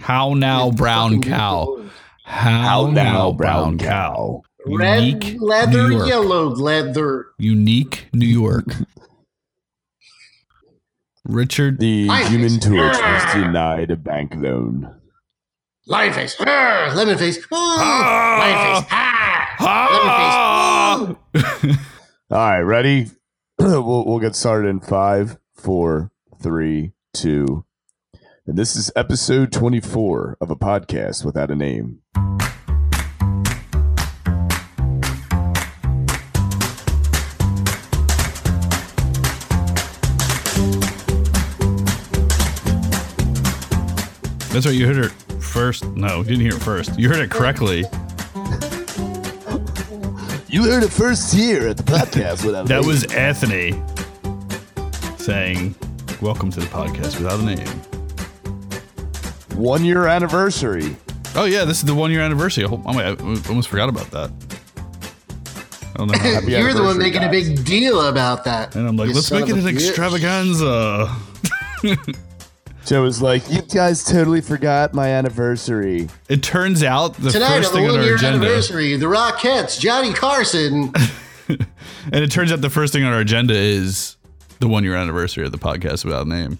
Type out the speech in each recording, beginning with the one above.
How now, brown cow? How, How now, brown cow? Red Unique leather, New York. yellow leather. Unique New York. Richard. The Life human is- torch was denied a bank loan. Lion face. Ah, lemon face. Ooh, Ah. lion face. Ah, lemon face. Ooh. All right, ready? we'll we'll get started in five, four, three, And this is episode twenty-four of a podcast without a name. That's right. You heard it first. No, you didn't hear it first. You heard it correctly. You heard it first here at the podcast without That was Anthony saying, "Welcome to the podcast without a name." one year anniversary. Oh yeah, this is the one year anniversary. I, hope, oh, my, I almost forgot about that. I don't know. You're the one anniversary, making a big deal about that. and I'm like, let's make it an a bitch. extravaganza. Joe was like, "You guys totally forgot my anniversary." It turns out the Tonight first on the thing on one our year agenda, anniversary, the Rockettes, Johnny Carson. and it turns out the first thing on our agenda is the one year anniversary of the podcast without a name.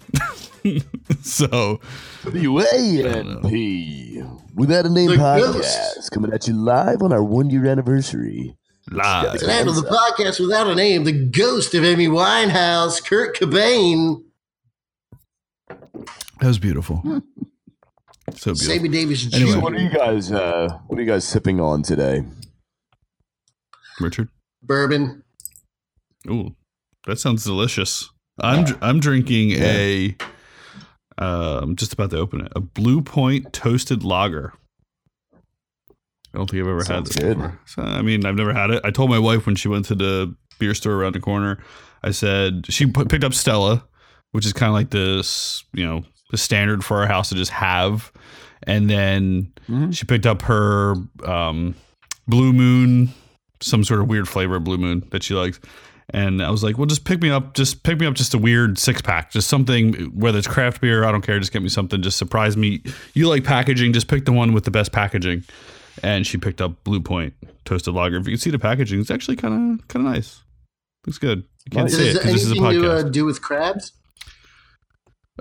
so WANP without a name The podcast ghost. coming at you live on our one year anniversary. live. The Tonight on the podcast without a name, the ghost of Amy Winehouse, Kurt Cobain, That was beautiful. So beautiful. Sammy Davis Jr. Anyway. What are you guys? Uh, what are you guys sipping on today? Richard. Bourbon. Ooh, that sounds delicious. I'm I'm drinking a. I'm just about to open it. A Blue Point toasted lager. I don't think I've ever had this good. before. So, I mean, I've never had it. I told my wife when she went to the beer store around the corner. I said she put, picked up Stella, which is kind of like this, you know, the standard for our house to just have. And then Mhm. she picked up her um, Blue Moon, some sort of weird flavor of Blue Moon that she likes. And I was like, well, just pick me up, just pick me up just a weird six pack, just something, whether it's craft beer, I don't care, just get me something, just surprise me. You like packaging, just pick the one with the best packaging. And she picked up Blue Point toasted lager. If you can see the packaging, it's actually kind of kind of nice. Looks good. You can't see it because this is a anything to uh, podcast. do with crabs?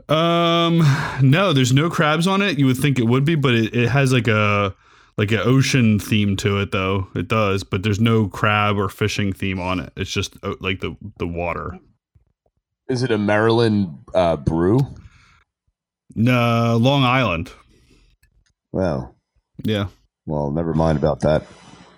Um, no, there's no crabs on it. You would think it would be, but it, it has like a like an ocean theme to it, though. It does, but there's no crab or fishing theme on it. It's just uh, like the the water. Is it a Maryland uh, brew? No, Long Island. Well, Yeah, well, never mind about that.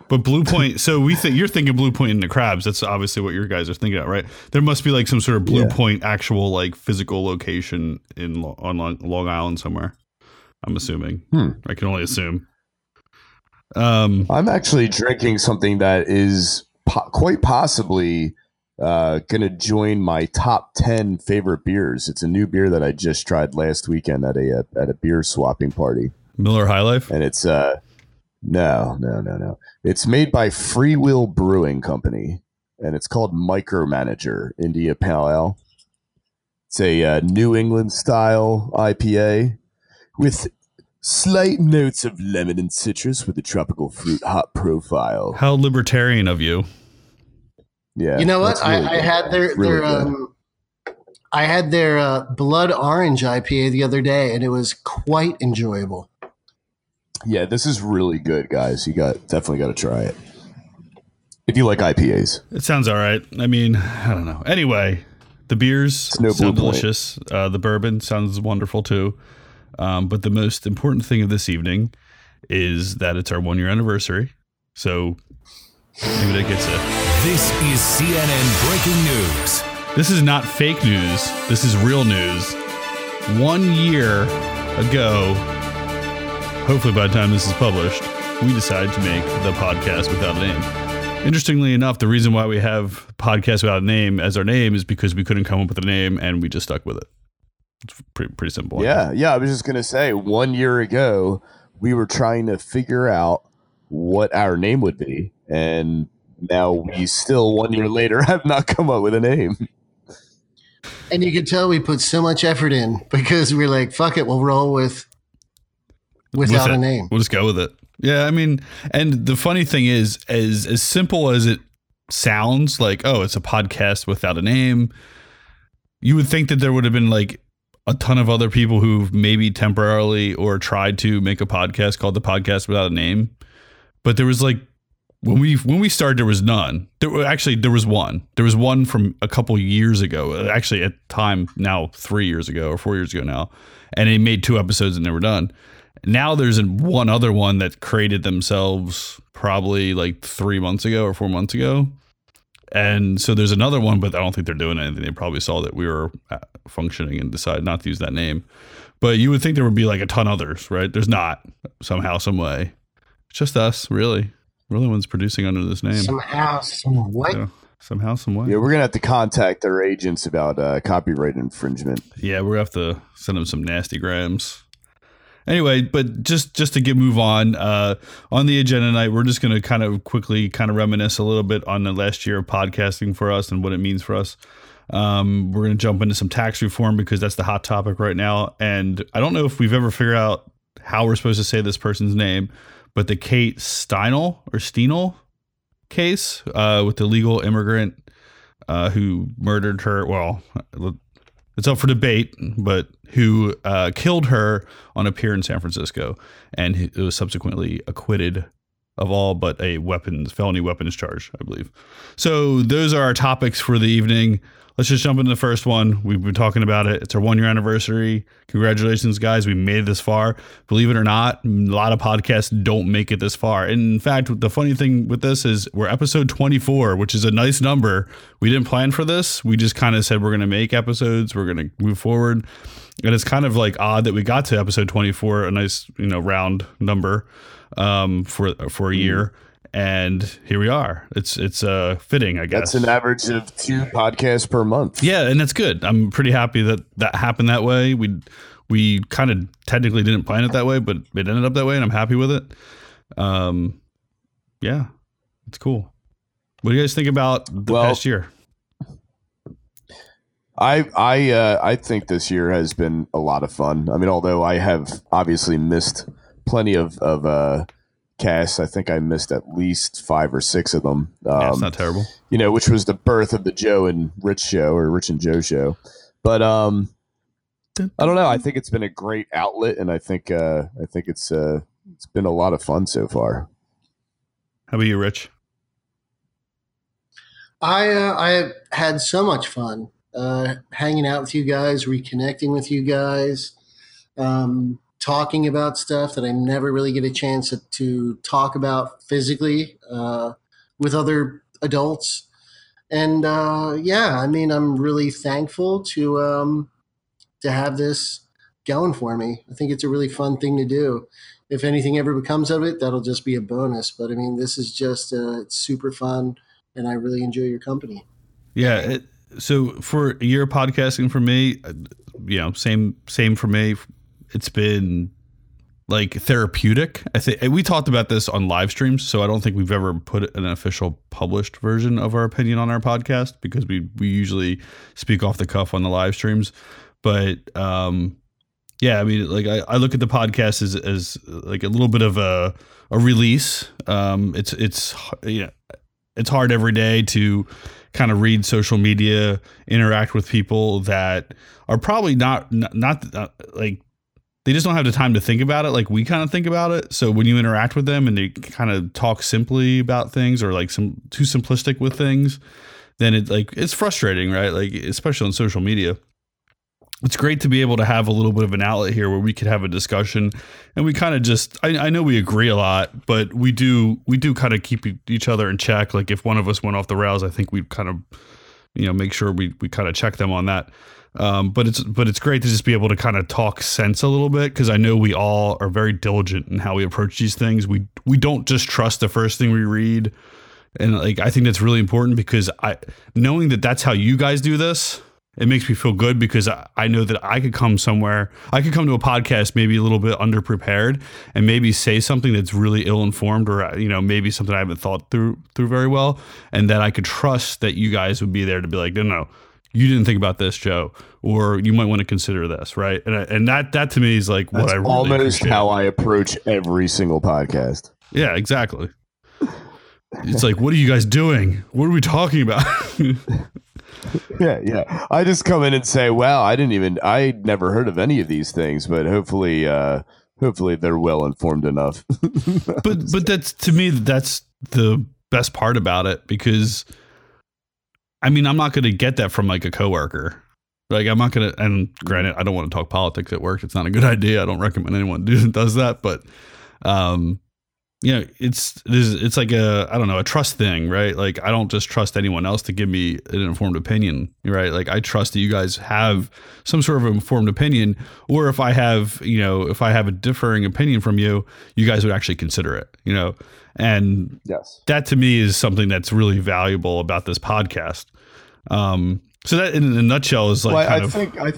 but Blue Point. so we think you're thinking Blue Point in the crabs. That's obviously what your guys are thinking of, right? There must be like some sort of Blue Yeah. Point actual like physical location in on Long, Long Island somewhere. I'm assuming. Hmm. I can only assume. Um. I'm actually drinking something that is po- quite possibly uh, going to join my top ten favorite beers. It's a new beer that I just tried last weekend at a uh, at a beer swapping party, Miller High Life. and it's uh no no no no. It's made by Free Will Brewing Company, and it's called Micromanager India Pale Ale. It's a uh, New England style IPA with slight notes of lemon and citrus with a tropical fruit hop profile. How libertarian of you. Yeah, you know what? that's I, I had their Really their um, I had their uh, blood orange IPA the other day, and it was quite enjoyable. yeah, this is really good, guys. You got definitely got to try it if you like IPAs. It sounds all right. I mean, I don't know. Anyway, the beers no sound delicious. Uh, the bourbon sounds wonderful too. Um, but the most important thing of this evening is that it's our one year anniversary. So maybe that gets it. This is CNN breaking news. This is not fake news. This is real news. One year ago, hopefully by the time this is published, we decided to make the podcast without a name. Interestingly enough, the reason why we have podcast without a name as our name is because we couldn't come up with a name and we just stuck with it. It's pretty pretty simple. Yeah, yeah. I was just gonna say, one year ago, we were trying to figure out what our name would be, and now we still, one year later, have not come up with a name. And you can tell we put so much effort in because we're like, fuck it, we'll roll with without With a name. We'll just go with it. Yeah, I mean, and the funny thing is, as as simple as it sounds, like oh, it's a podcast without a name. You would think that there would have been like a ton of other people who've maybe temporarily or tried to make a podcast called the podcast without a name, but there was like when we when we started, there was none. There were actually there was one. There was one from a couple years ago. Actually, at time now three years ago or four years ago now, and they made two episodes and they were done. Now there's one other one that created themselves probably like three months ago or four months ago. And so there's another one, but I don't think they're doing anything. They probably saw that we were uh, functioning and decided not to use that name. But you would think there would be like a ton others, right? There's not somehow, some way. It's just us, really. We're the ones producing under this name. Somehow, some what? Yeah. Somehow, some way. Yeah, we're gonna have to contact their agents about uh, copyright infringement. Yeah, we're gonna have to send them some nasty grams. Anyway, but just just to get move on uh, on the agenda tonight, we're just gonna kind of quickly kind of reminisce a little bit on the last year of podcasting for us and what it means for us. Um, we're gonna jump into some tax reform because that's the hot topic right now, and I don't know if we've ever figured out how we're supposed to say this person's name, but the Kate Steinle or Steinle case uh, with the legal immigrant uh, who murdered her. Well, it's up for debate, but who uh, killed her on a pier in San Francisco, and was subsequently acquitted of all but a weapons felony weapons charge, I believe. So those are our topics for the evening. Let's just jump into the first one. We've been talking about it. It's our one year anniversary. Congratulations, guys. We made it this far. Believe it or not, a lot of podcasts don't make it this far. And in fact, the funny thing with this is we're episode 24, which is a nice number. We didn't plan for this. We just kind of said we're going to make episodes, we're going to move forward. And it's kind of like odd that we got to episode 24, a nice, you know, round number um, for for a year. And here we are. It's it's uh, fitting, I guess. That's an average of two podcasts per month. Yeah, and that's good. I'm pretty happy that that happened that way. We we kind of technically didn't plan it that way, but it ended up that way, and I'm happy with it. Um, yeah, it's cool. What do you guys think about the Well- past year? I I uh, I think this year has been a lot of fun. I mean, although I have obviously missed plenty of of uh, casts, I think I missed at least five or six of them. Um, yeah, it's not terrible. you know, which was the birth of the Joe and Rich show or Rich and Joe show. But um, I don't know. I think it's been a great outlet, and I think uh, I think it's uh, it's been a lot of fun so far. How about you, Rich? I uh, I had so much fun uh, hanging out with you guys, reconnecting with you guys, um, talking about stuff that I never really get a chance to, talk about physically uh, with other adults. And uh, yeah, I mean, I'm really thankful to um, to have this going for me. I think it's a really fun thing to do. If anything ever becomes of it, that'll just be a bonus. But I mean, this is just uh, it's super fun and I really enjoy your company. Yeah. It, so for your podcasting for me, uh, you know, same same for me. It's been like therapeutic. I think we talked about this on live streams, so I don't think we've ever put an official published version of our opinion on our podcast because we we usually speak off the cuff on the live streams. But um, yeah, I mean, like I, I look at the podcast as as like a little bit of a a release. Um, it's it's know, it's hard every day to kind of read social media, interact with people that are probably not not, not like they just don't have the time to think about it like we kind of think about it. So when you interact with them and they kind of talk simply about things or like some too simplistic with things, then it like it's frustrating, right? Like especially on social media. It's great to be able to have a little bit of an outlet here where we could have a discussion and we kind of just I, I know we agree a lot but we do we do kind of keep each other in check like if one of us went off the rails i think we'd kind of you know make sure we, we kind of check them on that um, but it's but it's great to just be able to kind of talk sense a little bit because i know we all are very diligent in how we approach these things. We we don't just trust the first thing we read. And like i think that's really important because i knowing that that's how you guys do this it makes me feel good because I, I know that I could come somewhere, I could come to a podcast maybe a little bit underprepared and maybe say something that's really ill informed or you know maybe something I haven't thought through through very well, and that I could trust that you guys would be there to be like, no, no, you didn't think about this, Joe, or you might want to consider this, right? And I, and that that to me is like what I really almost appreciate. how I approach every single podcast. Yeah, exactly. It's like, what are you guys doing? What are we talking about? Yeah, yeah. I just come in and say, "Wow, I didn't even I never heard of any of these things, but hopefully uh hopefully they're well informed enough." but but that's to me that's the best part about it because I mean I'm not going to get that from like a coworker. Like I'm not going to and granted I don't want to talk politics at work. It's not a good idea. I don't recommend anyone do, does that, but um you know, it's it's like a I don't know, a trust thing, right? Like I don't just trust anyone else to give me an informed opinion, right? Like I trust that you guys have some sort of informed opinion or if I have, you know, if I have a differing opinion from you, you guys would actually consider it, you know. And yes. that to me is something that's really valuable about this podcast. Um so that in a nutshell is like well, kind I of think I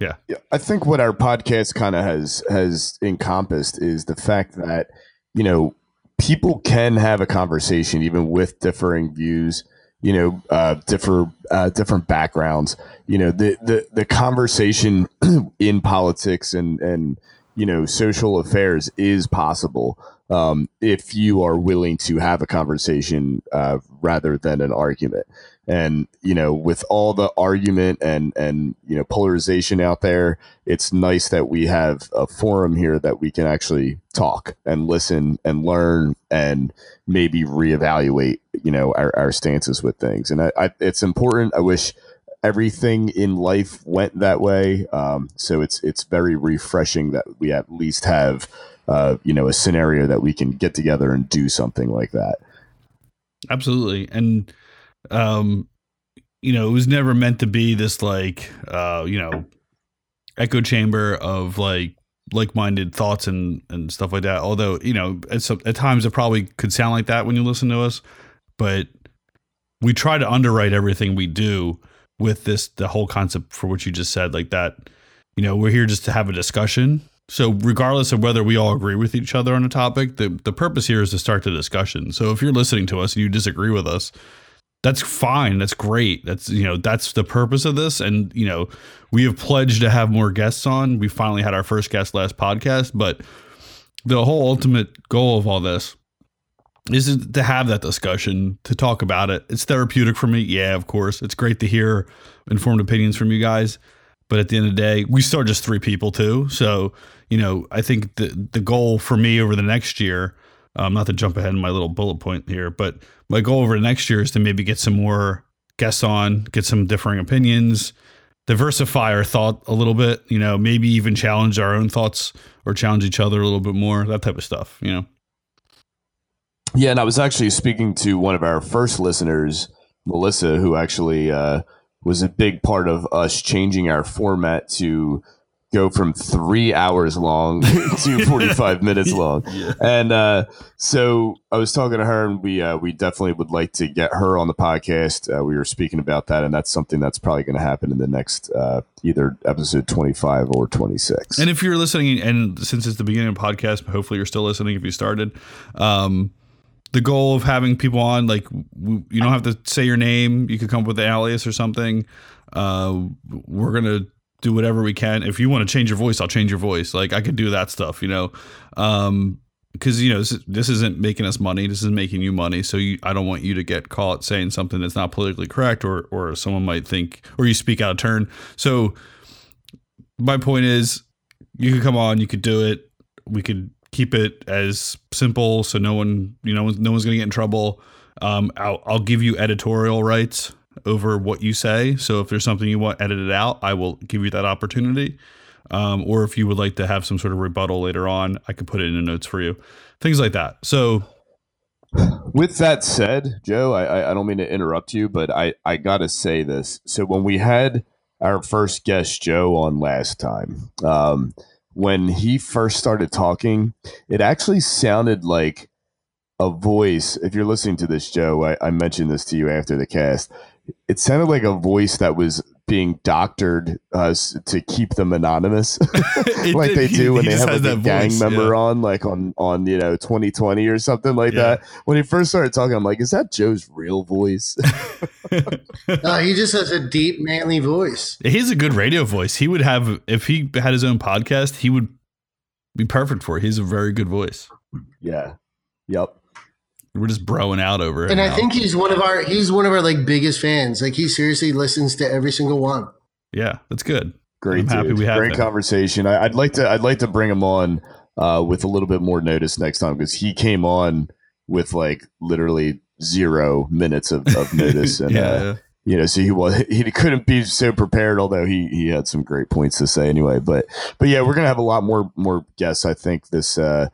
Yeah. I think what our podcast kind of has has encompassed is the fact that you know people can have a conversation even with differing views you know uh, differ uh, different backgrounds you know the the the conversation in politics and and you know social affairs is possible um, if you are willing to have a conversation uh, rather than an argument. And you know with all the argument and and you know polarization out there it's nice that we have a forum here that we can actually talk and listen and learn and maybe reevaluate you know our, our stances with things. And I, I, it's important. I wish everything in life went that way. Um, so it's it's very refreshing that we at least have uh, you know a scenario that we can get together and do something like that. Absolutely. And um you know it was never meant to be this like uh you know echo chamber of like like-minded thoughts and and stuff like that. Although you know at, some, at times it probably could sound like that when you listen to us but we try to underwrite everything we do with this the whole concept for what you just said like that you know we're here just to have a discussion so regardless of whether we all agree with each other on a topic the, the purpose here is to start the discussion. So if you're listening to us and you disagree with us that's fine. That's great. That's you know that's the purpose of this. And you know we have pledged to have more guests on. We finally had our first guest last podcast. But the whole ultimate goal of all this is to have that discussion to talk about it. It's therapeutic for me. Yeah of course. It's great to hear informed opinions from you guys. But at the end of the day we are just three people too. So you know i think the the goal for me over the next year um, not to jump ahead in my little bullet point here, but my goal over the next year is to maybe get some more guests on, get some differing opinions, diversify our thought a little bit, you know, maybe even challenge our own thoughts or challenge each other a little bit more, that type of stuff, you know. Yeah, and I was actually speaking to one of our first listeners, Melissa, who actually uh, was a big part of us changing our format to go from three hours long to 45 minutes long. Yeah. And uh, so I was talking to her, and we uh, we definitely would like to get her on the podcast. Uh, we were speaking about that, and that's something that's probably going to happen in the next uh, either episode 25 or 26. And if you're listening, and since it's the beginning of the podcast, hopefully you're still listening if you started. Um, the goal of having people on, like you don't have to say your name. You could come up with an alias or something. Uh, we're gonna do whatever we can. If you want to change your voice, I'll change your voice. Like I could do that stuff, you know. Um, because you know this, this isn't making us money. This is making you money. So you, I don't want you to get caught saying something that's not politically correct, or or someone might think, or you speak out of turn. So my point is, you could come on, you could do it. We could keep it as simple, so no one, you know, no one's gonna get in trouble. Um, I'll, I'll give you editorial rights over what you say. So if there's something you want edited out, I will give you that opportunity. Um, or if you would like to have some sort of rebuttal later on, I could put it in the notes for you. Things like that. So With that said, Joe, I, I- don't mean to interrupt you, but I, I got to say this. So when we had our first guest, Joe, on last time, um, when he first started talking, it actually sounded like a voice. If you're listening to this, Joe, I, I mentioned this to you after the cast. It sounded like a voice that was being doctored uh, to keep them anonymous. like did- they he- do when he they have has like a that gang voice, member yeah. on, like on on you know 2020 or something like Yeah. that. When he first started talking, I'm like, is that Joe's real voice? Uh, he just has a deep, manly voice. He's a good radio voice. He would have if he had his own podcast, he would be perfect for it. He's a very good voice. Yeah. Yep. We're just broing out over it. And I now. think he's one of our he's one of our like biggest fans. Like he seriously listens to every single one. yeah, that's good. Great. I'm happy dude. we have Great him. conversation. I, I'd like to. I'd like to bring him on uh, with a little bit more notice next time because he came on with like literally zero minutes of, of notice, and yeah, uh, you know, so he was he couldn't be so prepared. Although he he had some great points to say anyway. But but yeah, we're gonna have a lot more more guests. I think this uh,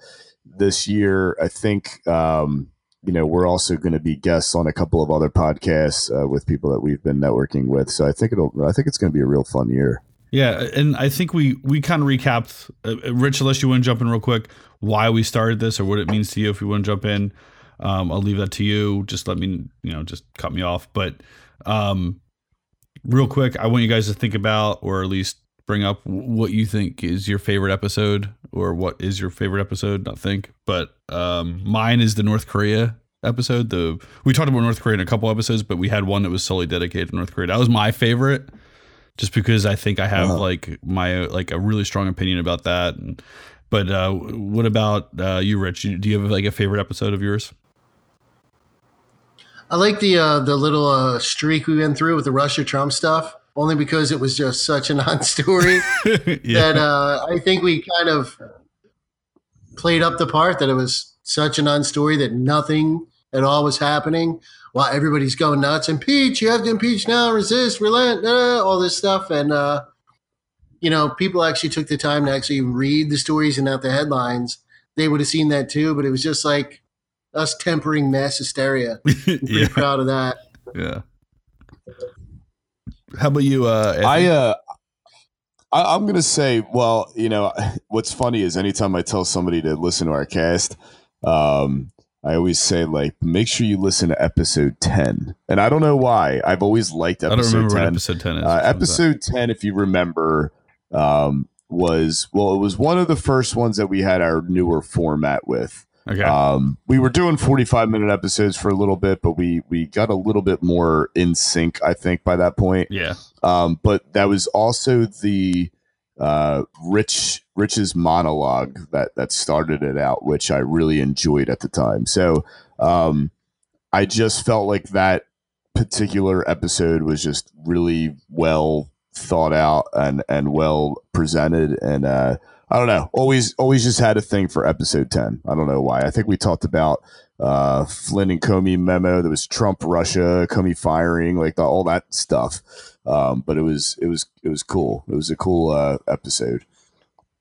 this year. I think. Um, you know, we're also going to be guests on a couple of other podcasts uh, with people that we've been networking with. So I think it'll, I think it's going to be a real fun year. Yeah, and I think we we kind of recapped. Uh, Rich, unless you want to jump in real quick, why we started this or what it means to you. If you want to jump in, um, I'll leave that to you. Just let me, you know, just cut me off. But um, real quick, I want you guys to think about, or at least bring up, what you think is your favorite episode, or what is your favorite episode. Not think, but um, mine is the North Korea episode. The we talked about North Korea in a couple episodes, but we had one that was solely dedicated to North Korea. That was my favorite just because I think I have Uh-huh. like my like a really strong opinion about that. And, but uh, what about uh, you, Rich? Do you have like a favorite episode of yours? I like the uh, the little uh, streak we went through with the Russia Trump stuff, only because it was just such a non-story yeah, that uh, I think we kind of played up the part that it was such a non-story that nothing at all was happening while everybody's going nuts. Impeach! You have to impeach now. Resist. Relent. Uh, all this stuff, and uh, you know, people actually took the time to actually read the stories and not the headlines. They would have seen that too, but it was just like us tempering mass hysteria. I'm pretty yeah, proud of that. yeah. How about you? Uh, I, uh, I I'm gonna say, well, you know, what's funny is anytime I tell somebody to listen to our cast, um, I always say like, make sure you listen to episode ten. And I don't know why. I've always liked I don't episode remember what ten. episode ten is. Uh, episode ten, if you remember, um, was well, it was one of the first ones that we had our newer format with. Okay. Um, we were doing 45 minute episodes for a little bit, but we we got a little bit more in sync, I think, by that point. yeah. Um, but that was also the uh, Rich Rich's monologue that that started it out, which I really enjoyed at the time. So um, I just felt like that particular episode was just really well thought out and and well presented and uh I don't know. Always, always just had a thing for episode ten. I don't know why. I think we talked about uh, Flynn and Comey memo. There was Trump, Russia, Comey firing, like the, all that stuff. Um, but it was, it was, it was cool. It was a cool uh, episode.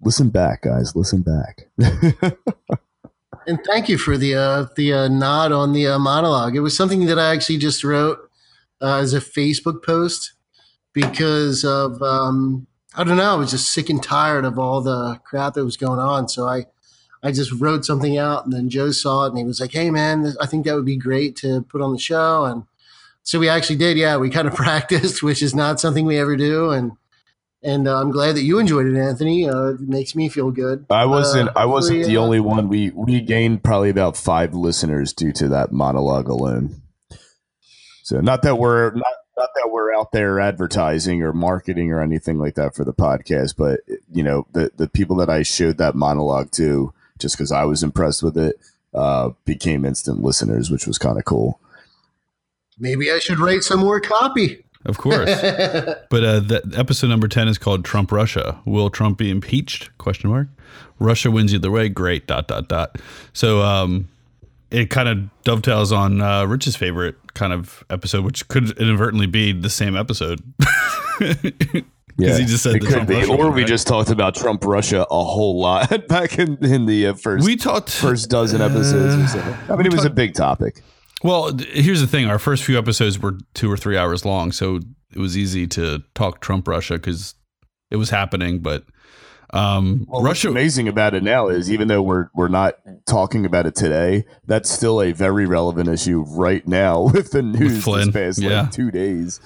Listen back, guys. Listen back. And thank you for the uh, the uh, nod on the uh, monologue. It was something that I actually just wrote uh, as a Facebook post because of um, I don't know. I was just sick and tired of all the crap that was going on. So I I just wrote something out, and then Joe saw it, and he was like, "Hey, man, I think that would be great to put on the show." And so we actually did. Yeah, we kind of practiced, which is not something we ever do, and. And uh, I'm glad that you enjoyed it, Anthony. Uh, it makes me feel good. I wasn't, Uh, I wasn't the uh, only one. We we gained probably about five listeners due to that monologue alone. So not that we're not not that we're out there advertising or marketing or anything like that for the podcast, but you know the the people that I showed that monologue to, just because I was impressed with it, uh, became instant listeners, which was kind of cool. Maybe I should write some more copy. Of course. But uh, the episode number ten is called Trump Russia. Will Trump be impeached? Question mark. Russia wins either way. Great. Dot dot dot. So um, it kind of dovetails on uh, Rich's favorite kind of episode, which could inadvertently be the same episode. Because he just said it the could be, or we just talked about Trump Russia a whole lot back in in the uh, first we talked first dozen episodes or so. I mean, it was a big topic. Well, here's the thing: our first few episodes were two or three hours long, so it was easy to talk Trump Russia because it was happening. But um, Well, what's Russia, amazing about it now is even though we're we're not talking about it today, that's still a very relevant issue right now with the news this Flynn, past yeah. like two days.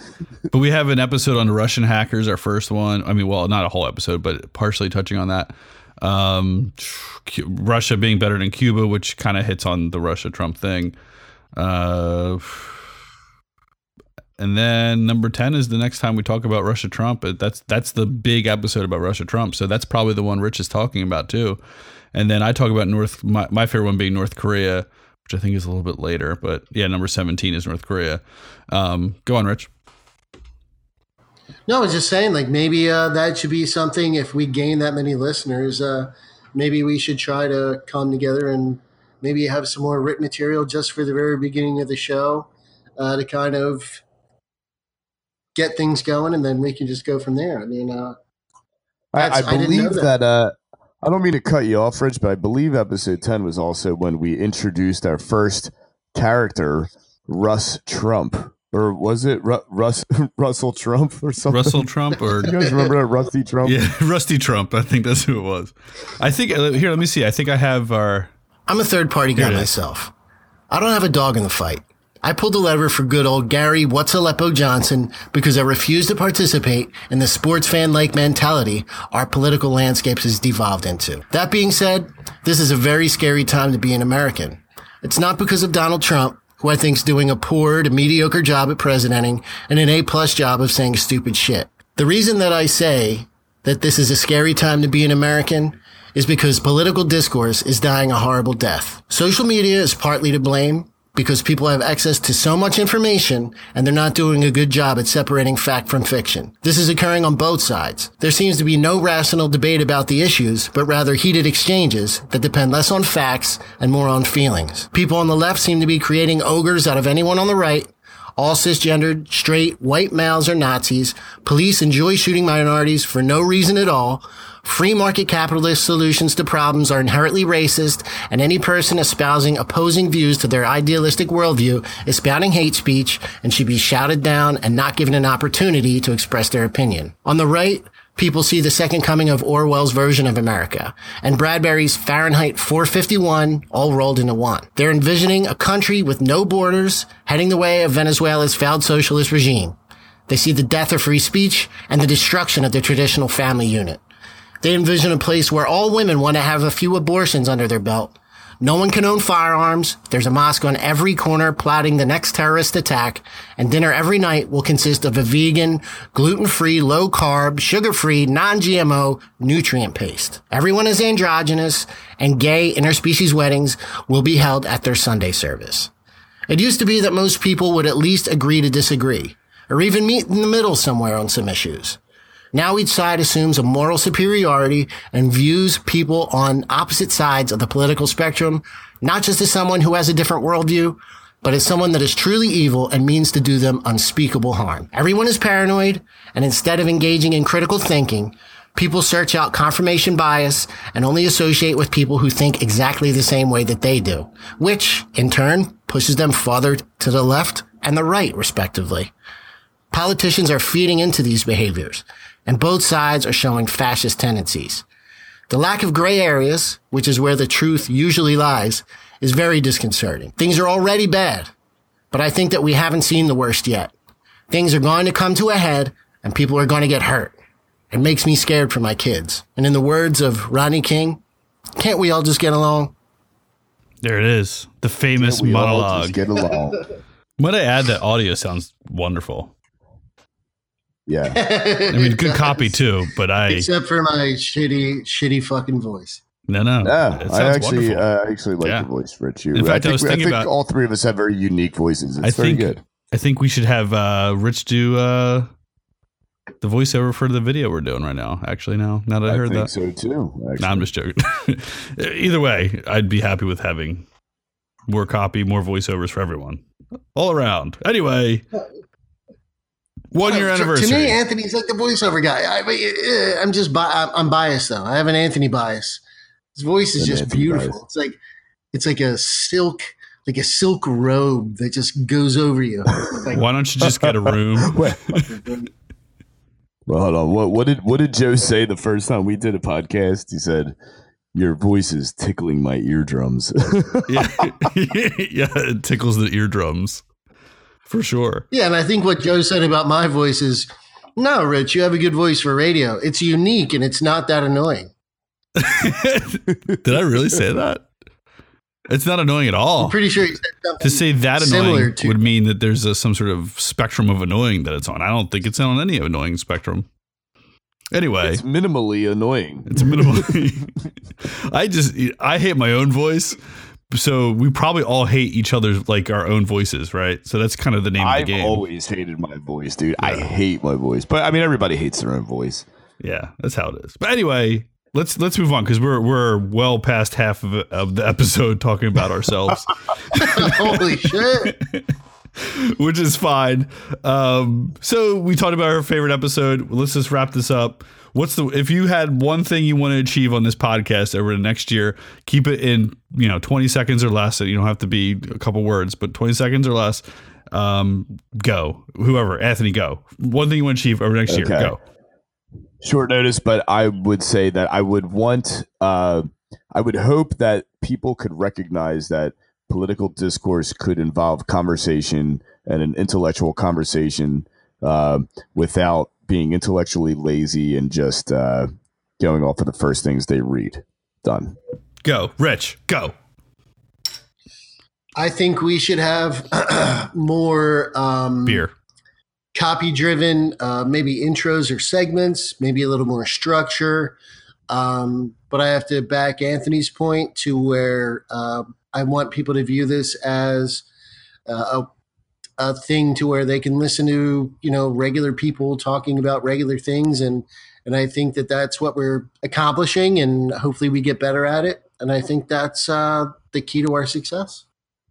but we have an episode on Russian hackers. Our first one. I mean, well, not a whole episode, but partially touching on that. Um, Cu- Russia being better than Cuba, which kind of hits on the Russia Trump thing. Uh, and then number 10 is the next time we talk about Russia Trump. That's that's the big episode about Russia Trump. So that's probably the one Rich is talking about too. And then I talk about North my, my favorite one being North Korea, which I think is a little bit later, but yeah, number 17 is North Korea. Um, go on, Rich. No, I was just saying, like maybe uh, that should be something. If we gain that many listeners, uh, maybe we should try to come together and maybe have some more written material just for the very beginning of the show uh, to kind of get things going, and then we can just go from there. I mean, uh, I, That's- I I believe that. that. uh, I don't mean to cut you off, Rich, but I believe episode ten was also when we introduced our first character, Russ Trump, or was it Ru- Russ Russell Trump or something? Russell Trump or You guys remember that Rusty Trump? yeah, Rusty Trump. I think that's who it was. I think uh, here, let me see. I think I have our I'm a third party guy Here it is. myself. I don't have a dog in the fight. I pulled the lever for good old Gary What's Aleppo Johnson because I refuse to participate in the sports fan like mentality our political landscapes has devolved into. That being said, this is a very scary time to be an American. It's not because of Donald Trump, who I think's doing a poor to mediocre job at presidenting and an A plus job of saying stupid shit. The reason that I say that this is a scary time to be an American is because political discourse is dying a horrible death. Social media is partly to blame because people have access to so much information and they're not doing a good job at separating fact from fiction. This is occurring on both sides. There seems to be no rational debate about the issues, but rather heated exchanges that depend less on facts and more on feelings. People on the left seem to be creating ogres out of anyone on the right all cisgendered, straight, white males are Nazis. Police enjoy shooting minorities for no reason at all. Free market capitalist solutions to problems are inherently racist, and any person espousing opposing views to their idealistic worldview is spouting hate speech and should be shouted down and not given an opportunity to express their opinion. On the right, people see the second coming of Orwell's version of America and Bradbury's Fahrenheit 451 all rolled into one. They're envisioning a country with no borders heading the way of Venezuela's failed socialist regime. They see the death of free speech and the destruction of the traditional family unit. They envision a place where all women want to have a few abortions under their belt. No one can own firearms. There's a mosque on every corner plotting the next terrorist attack, and dinner every night will consist of a vegan, gluten-free, low-carb, sugar-free, non-GMO nutrient paste. Everyone is androgynous, and gay interspecies weddings will be held at their Sunday service. It used to be that most people would at least agree to disagree, or even meet in the middle somewhere on some issues. Now each side assumes a moral superiority and views people on opposite sides of the political spectrum, not just as someone who has a different worldview, but as someone that is truly evil and means to do them unspeakable harm. Everyone is paranoid, and instead of engaging in critical thinking, people search out confirmation bias and only associate with people who think exactly the same way that they do, which, in turn, pushes them farther to the left and the right, respectively. Politicians are feeding into these behaviors, and both sides are showing fascist tendencies. The lack of gray areas, which is where the truth usually lies, is very disconcerting. Things are already bad, but I think that we haven't seen the worst yet. Things are going to come to a head, and people are going to get hurt. It makes me scared for my kids. And in the words of Rodney King, can't we all just get along? there it is, the famous We all monologue. just get along. Might I add that audio sounds wonderful. Yeah. I mean, good copy too, but I Except for my shitty, shitty fucking voice. no no. Yeah, I actually, uh, I actually like Yeah. your voice, Rich. You, In fact, I think, was we- thinking think about- all three of us have very unique voices. It's I very think- good. I think we should have uh, Rich do uh, the voiceover for the video we're doing right now. Actually, now now that I, I heard think that, so too. Actually. no, I'm just joking. Either way, I'd be happy with having more copy, more voiceovers for everyone, all around. Anyway, one year To- anniversary. To me, Anthony's like the voiceover guy. I, I, eh, I'm just, bi- I'm I'm biased though. I have an Anthony bias. His voice is An just Anthony beautiful. bias. It's like, it's like a silk, like a silk robe that just goes over you. Like, Why don't you just get a room? Well, hold on. What, what did what did Joe say the first time we did a podcast? He said, "Your voice is tickling my eardrums." yeah, yeah, it tickles the eardrums for sure. yeah, and I think what Joe said about my voice is, no, Rich, you have a good voice for radio. It's unique and it's not that annoying. Did I really say that? It's not annoying at all. I'm pretty sure he said something to say that annoying to would mean that there's a, some sort of spectrum of annoying that it's on. I don't think it's on any annoying spectrum. Anyway, It's minimally annoying. it's minimally. I just I hate my own voice, so we probably all hate each other's like our own voices, right? So that's kind of the name I've of the game. I always hated my voice, dude. I hate my voice, but I mean, everybody hates their own voice. Yeah, that's how it is. But anyway, let's let's move on because we're we're well past half of, of the episode talking about ourselves. Holy shit. which is fine. Um, so we talked about our favorite episode. Let's just wrap this up. What's the if you had one thing you want to achieve on this podcast over the next year, keep it in you know twenty seconds or less. You don't have to be a couple words, but twenty seconds or less. Um, go whoever Anthony, go. One thing you want to achieve over next year, go. Short notice, but I would say that I would want, uh, I would hope that people could recognize that political discourse could involve conversation and an intellectual conversation uh, without being intellectually lazy and just uh, going off of the first things they read. Done. Go, Rich, go. I think we should have more um, Beer. copy driven, uh, maybe intros or segments, maybe a little more structure. Um, but I have to back Anthony's point to where uh, I want people to view this as uh, a, a thing to where they can listen to, you know, regular people talking about regular things. And, and I think that that's what we're accomplishing and hopefully we get better at it. And I think that's uh, the key to our success.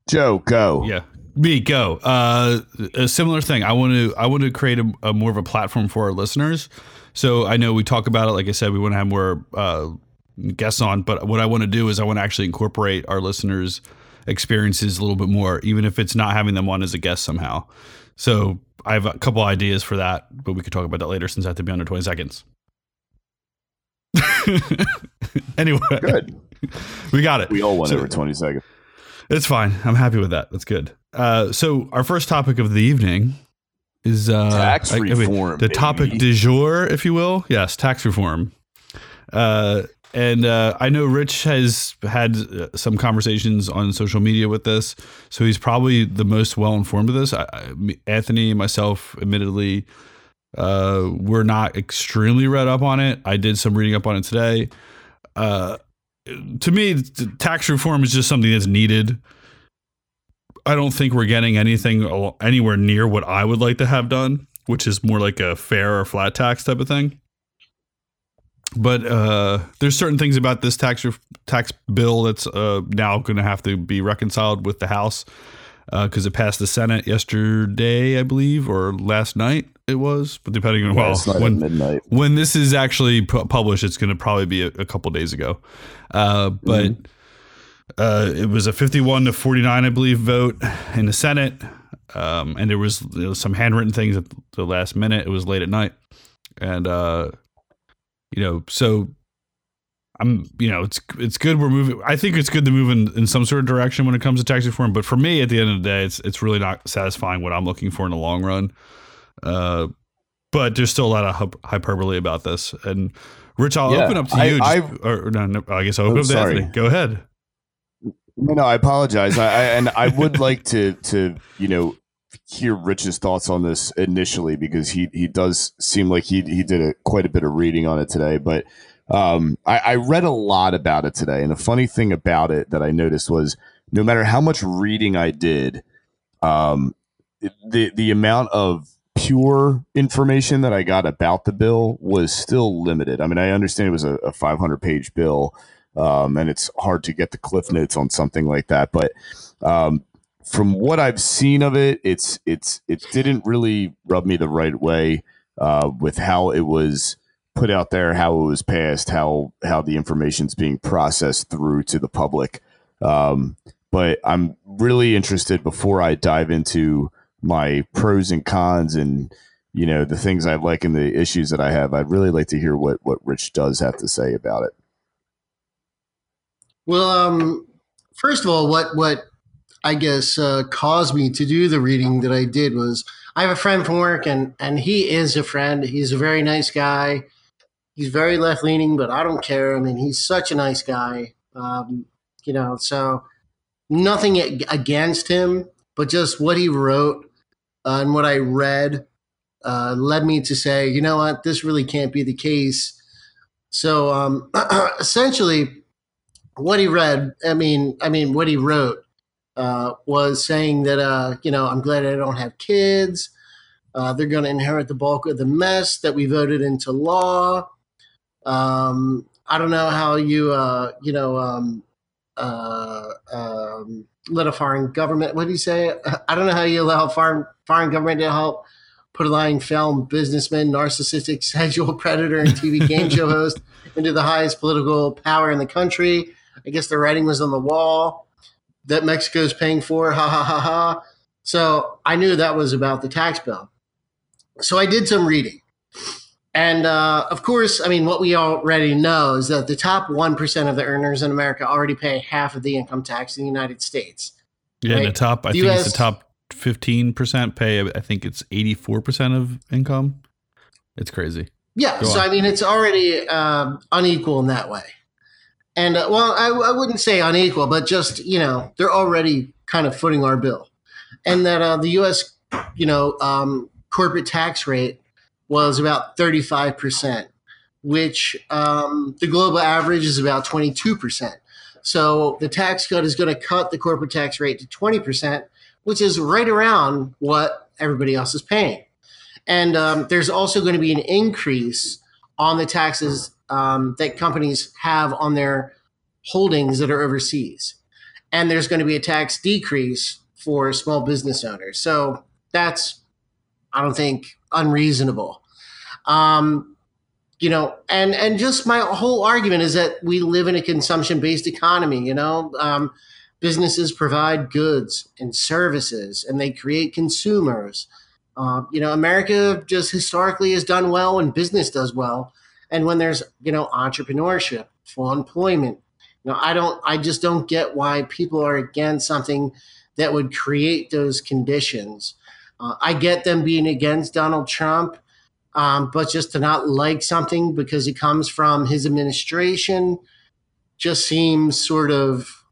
Joe, go. Yeah. Me go. Uh, a similar thing. I want to. I want to create a, a more of a platform for our listeners. So I know we talk about it. Like I said, we want to have more uh, guests on. But what I want to do is I want to actually incorporate our listeners' experiences a little bit more, even if it's not having them on as a guest somehow. So I have a couple ideas for that, but we could talk about that later since I have to be under twenty seconds. anyway, Good. we got it. We all went So- over 20 seconds. it's fine. I'm happy with that. That's good. Uh, so our first topic of the evening is uh, Tax I- I mean, reform, the topic baby. du jour, if you will. Yes, tax reform. Uh, and uh, I know Rich has had uh, some conversations on social media with this, so he's probably the most well informed of this. I, I, Anthony and myself, admittedly, uh, we're not extremely read up on it. I did some reading up on it today. Uh, to me, tax reform is just something that's needed. I don't think we're getting anything anywhere near what I would like to have done, which is more like a fair or flat tax type of thing. But uh, there's certain things about this tax ref- tax bill that's uh, now going to have to be reconciled with the House because it passed the Senate yesterday, I believe, or last night it was. But depending on well, Last night when midnight. when this is actually pu- published, it's going to probably be a, a couple days ago. Uh, but uh, it was a 51 to 49, I believe, vote in the Senate. Um, and there was, there was some handwritten things at the last minute. It was late at night. And, uh, you know, so I'm, you know, it's it's good we're moving. I think it's good to move in, in some sort of direction when it comes to tax reform. But for me, at the end of the day, it's it's really not satisfying what I'm looking for in the long run. Uh, but there's still a lot of hyperbole about this. And Rich, I'll Yeah, open up to I- you. just- I've- or, or no, no, I guess I'll open Oh, up to sorry. Anthony. Go ahead. No, no, I apologize. I, I and I would like to to you know hear Rich's thoughts on this initially because he he does seem like he he did a quite a bit of reading on it today. But um, I, I read a lot about it today, and the funny thing about it that I noticed was no matter how much reading I did, um, the the amount of pure information that I got about the bill was still limited. I mean, I understand it was a, a 500 page bill, um, and it's hard to get the cliff notes on something like that. But um, from what I've seen of it, it's it's it didn't really rub me the right way uh, with how it was put out there, how it was passed, how how the information's being processed through to the public. Um, but I'm really interested before I dive into my pros and cons and you know the things I like and the issues that I have. I'd really like to hear what what Rich does have to say about it. Well, um, first of all, what what I guess uh, caused me to do the reading that I did was I have a friend from work, and and he is a friend. He's a very nice guy. He's very left leaning, but I don't care. I mean, he's such a nice guy. Um, you know, so nothing against him, but just what he wrote uh, and what I read uh, led me to say, you know what, this really can't be the case. So um, essentially, what he read, I mean, I mean, what he wrote uh, was saying that, uh, you know, I'm glad I don't have kids. Uh, they're going to inherit the bulk of the mess that we voted into law. Um, I don't know how you, uh, you know, um, uh, um, let a foreign government. What do you say? I don't know how you allow foreign foreign government to help put a lying film businessman, narcissistic sexual predator, and TV game show host into the highest political power in the country. I guess the writing was on the wall that Mexico is paying for. Ha ha ha ha. So I knew that was about the tax bill. So I did some reading. And uh, of course, I mean, what we already know is that the top 1% of the earners in America already pay half of the income tax in the United States. Yeah, right? the top, I the think US, it's the top 15% pay, I think it's 84% of income. It's crazy. Yeah. Go so, on. I mean, it's already um, unequal in that way. And uh, well, I, I wouldn't say unequal, but just, you know, they're already kind of footing our bill. And that uh, the U.S., you know, um, corporate tax rate was about 35%, which um, the global average is about 22%. So the tax cut is going to cut the corporate tax rate to 20%, which is right around what everybody else is paying. And um, there's also going to be an increase on the taxes um, that companies have on their holdings that are overseas. And there's going to be a tax decrease for small business owners. So that's, I don't think, unreasonable. Um, you know, and and just my whole argument is that we live in a consumption based economy. You know, um, businesses provide goods and services, and they create consumers. Uh, you know, America just historically has done well when business does well, and when there's you know entrepreneurship, full employment. You know, I don't, I just don't get why people are against something that would create those conditions. Uh, I get them being against Donald Trump, um, but just to not like something because it comes from his administration just seems sort of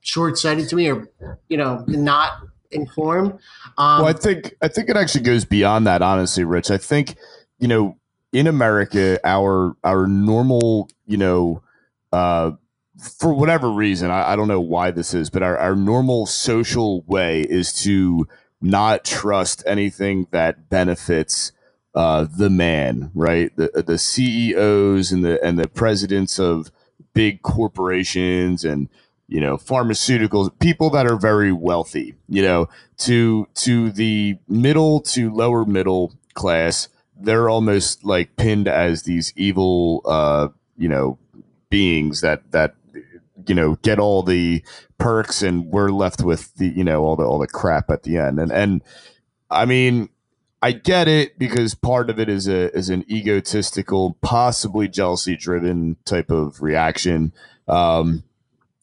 short-sighted to me, or you know, not informed. Um, well, I think I think it actually goes beyond that. Honestly, Rich, I think you know in America, our our normal, you know, uh, for whatever reason, I, I, don't know why this is, but our, our normal social way is to not trust anything that benefits uh, the man, right? The the CEOs and the and the presidents of big corporations and you know pharmaceuticals, people that are very wealthy, you know, to to the middle to lower middle class, they're almost like pinned as these evil, uh, you know, beings that that you know get all the perks and we're left with the you know all the all the crap at the end. And and i mean i get it because part of it is a is an egotistical possibly jealousy driven type of reaction. Um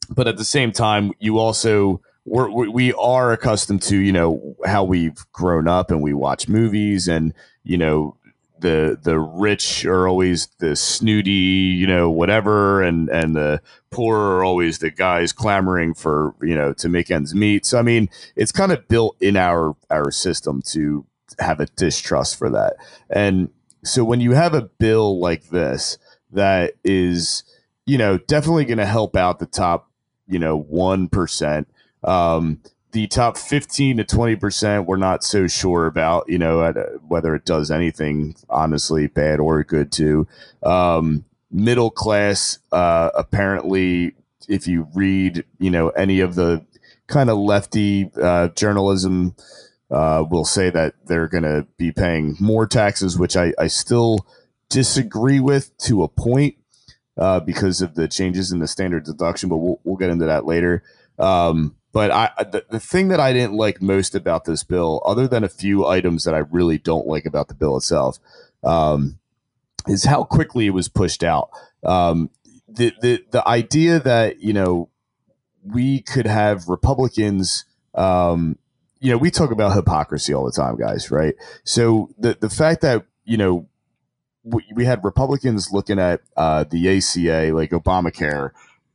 but at the same time you also we're, we are accustomed to you know how we've grown up and we watch movies and you know the the rich are always the snooty, you know, whatever, and and the poor are always the guys clamoring for you know to make ends meet. So I mean, it's kind of built in our our system to have a distrust for that. And so when you have a bill like this that is, you know, definitely going to help out the top, you know, one percent. Um, the top 15 to 20% we're not so sure about you know uh, whether it does anything honestly bad or good to um, middle class uh, apparently if you read you know any of the kind of lefty uh, journalism uh, will say that they're going to be paying more taxes which I, I still disagree with to a point uh, because of the changes in the standard deduction but we'll, we'll get into that later. Um, but I the, the thing that I didn't like most about this bill, other than a few items that I really don't like about the bill itself, um, is how quickly it was pushed out. Um, the the the idea that you know we could have Republicans. Um, you know, we talk about hypocrisy all the time, guys. Right? So the the fact that you know we, we had Republicans looking at uh, the ACA, like Obamacare.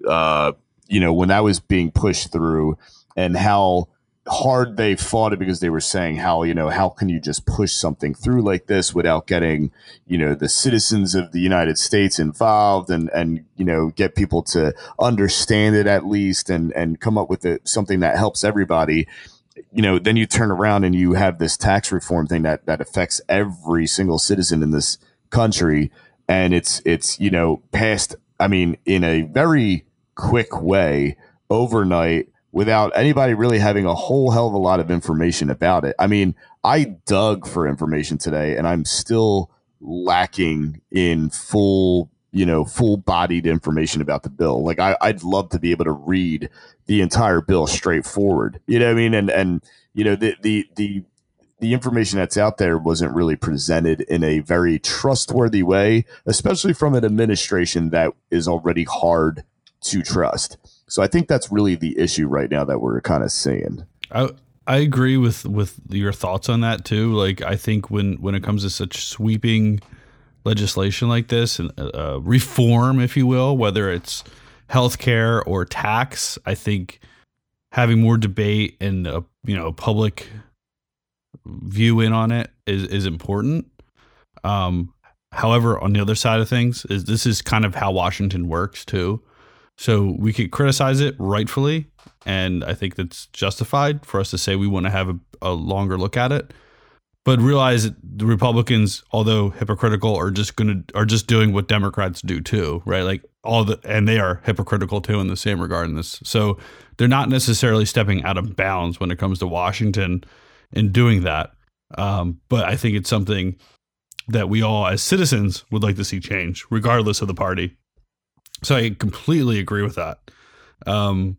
Uh, you know, when that was being pushed through and how hard they fought it because they were saying how you know how can you just push something through like this without getting you know the citizens of the United States involved and and you know get people to understand it at least and and come up with it, something that helps everybody. You know then you turn around and you have this tax reform thing that that affects every single citizen in this country. And it's it's you know passed i mean in a very quick way overnight without anybody really having a whole hell of a lot of information about it. I mean, I dug for information today and I'm still lacking in full, you know, full bodied information about the bill. Like I, would love to be able to read the entire bill straightforward. You know what I mean? And and you know, the the the the information that's out there wasn't really presented in a very trustworthy way, especially from an administration that is already hard to trust. So I think that's really the issue right now that we're kind of seeing. I I agree with with your thoughts on that too. Like I think when when it comes to such sweeping legislation like this and uh, uh reform, if you will, whether it's healthcare or tax, I think having more debate and a you know public view in on it is is important. Um, however, on the other side of things, is this is kind of how Washington works too. So we could criticize it rightfully, and I think that's justified for us to say we want to have a, a longer look at it. But realize that the Republicans, although hypocritical, are just gonna are just doing what Democrats do too, right? Like all the and they are hypocritical too in the same regard in this. So they're not necessarily stepping out of bounds when it comes to Washington in doing that. Um, but I think it's something that we all as citizens would like to see change, regardless of the party. So I completely agree with that. Um,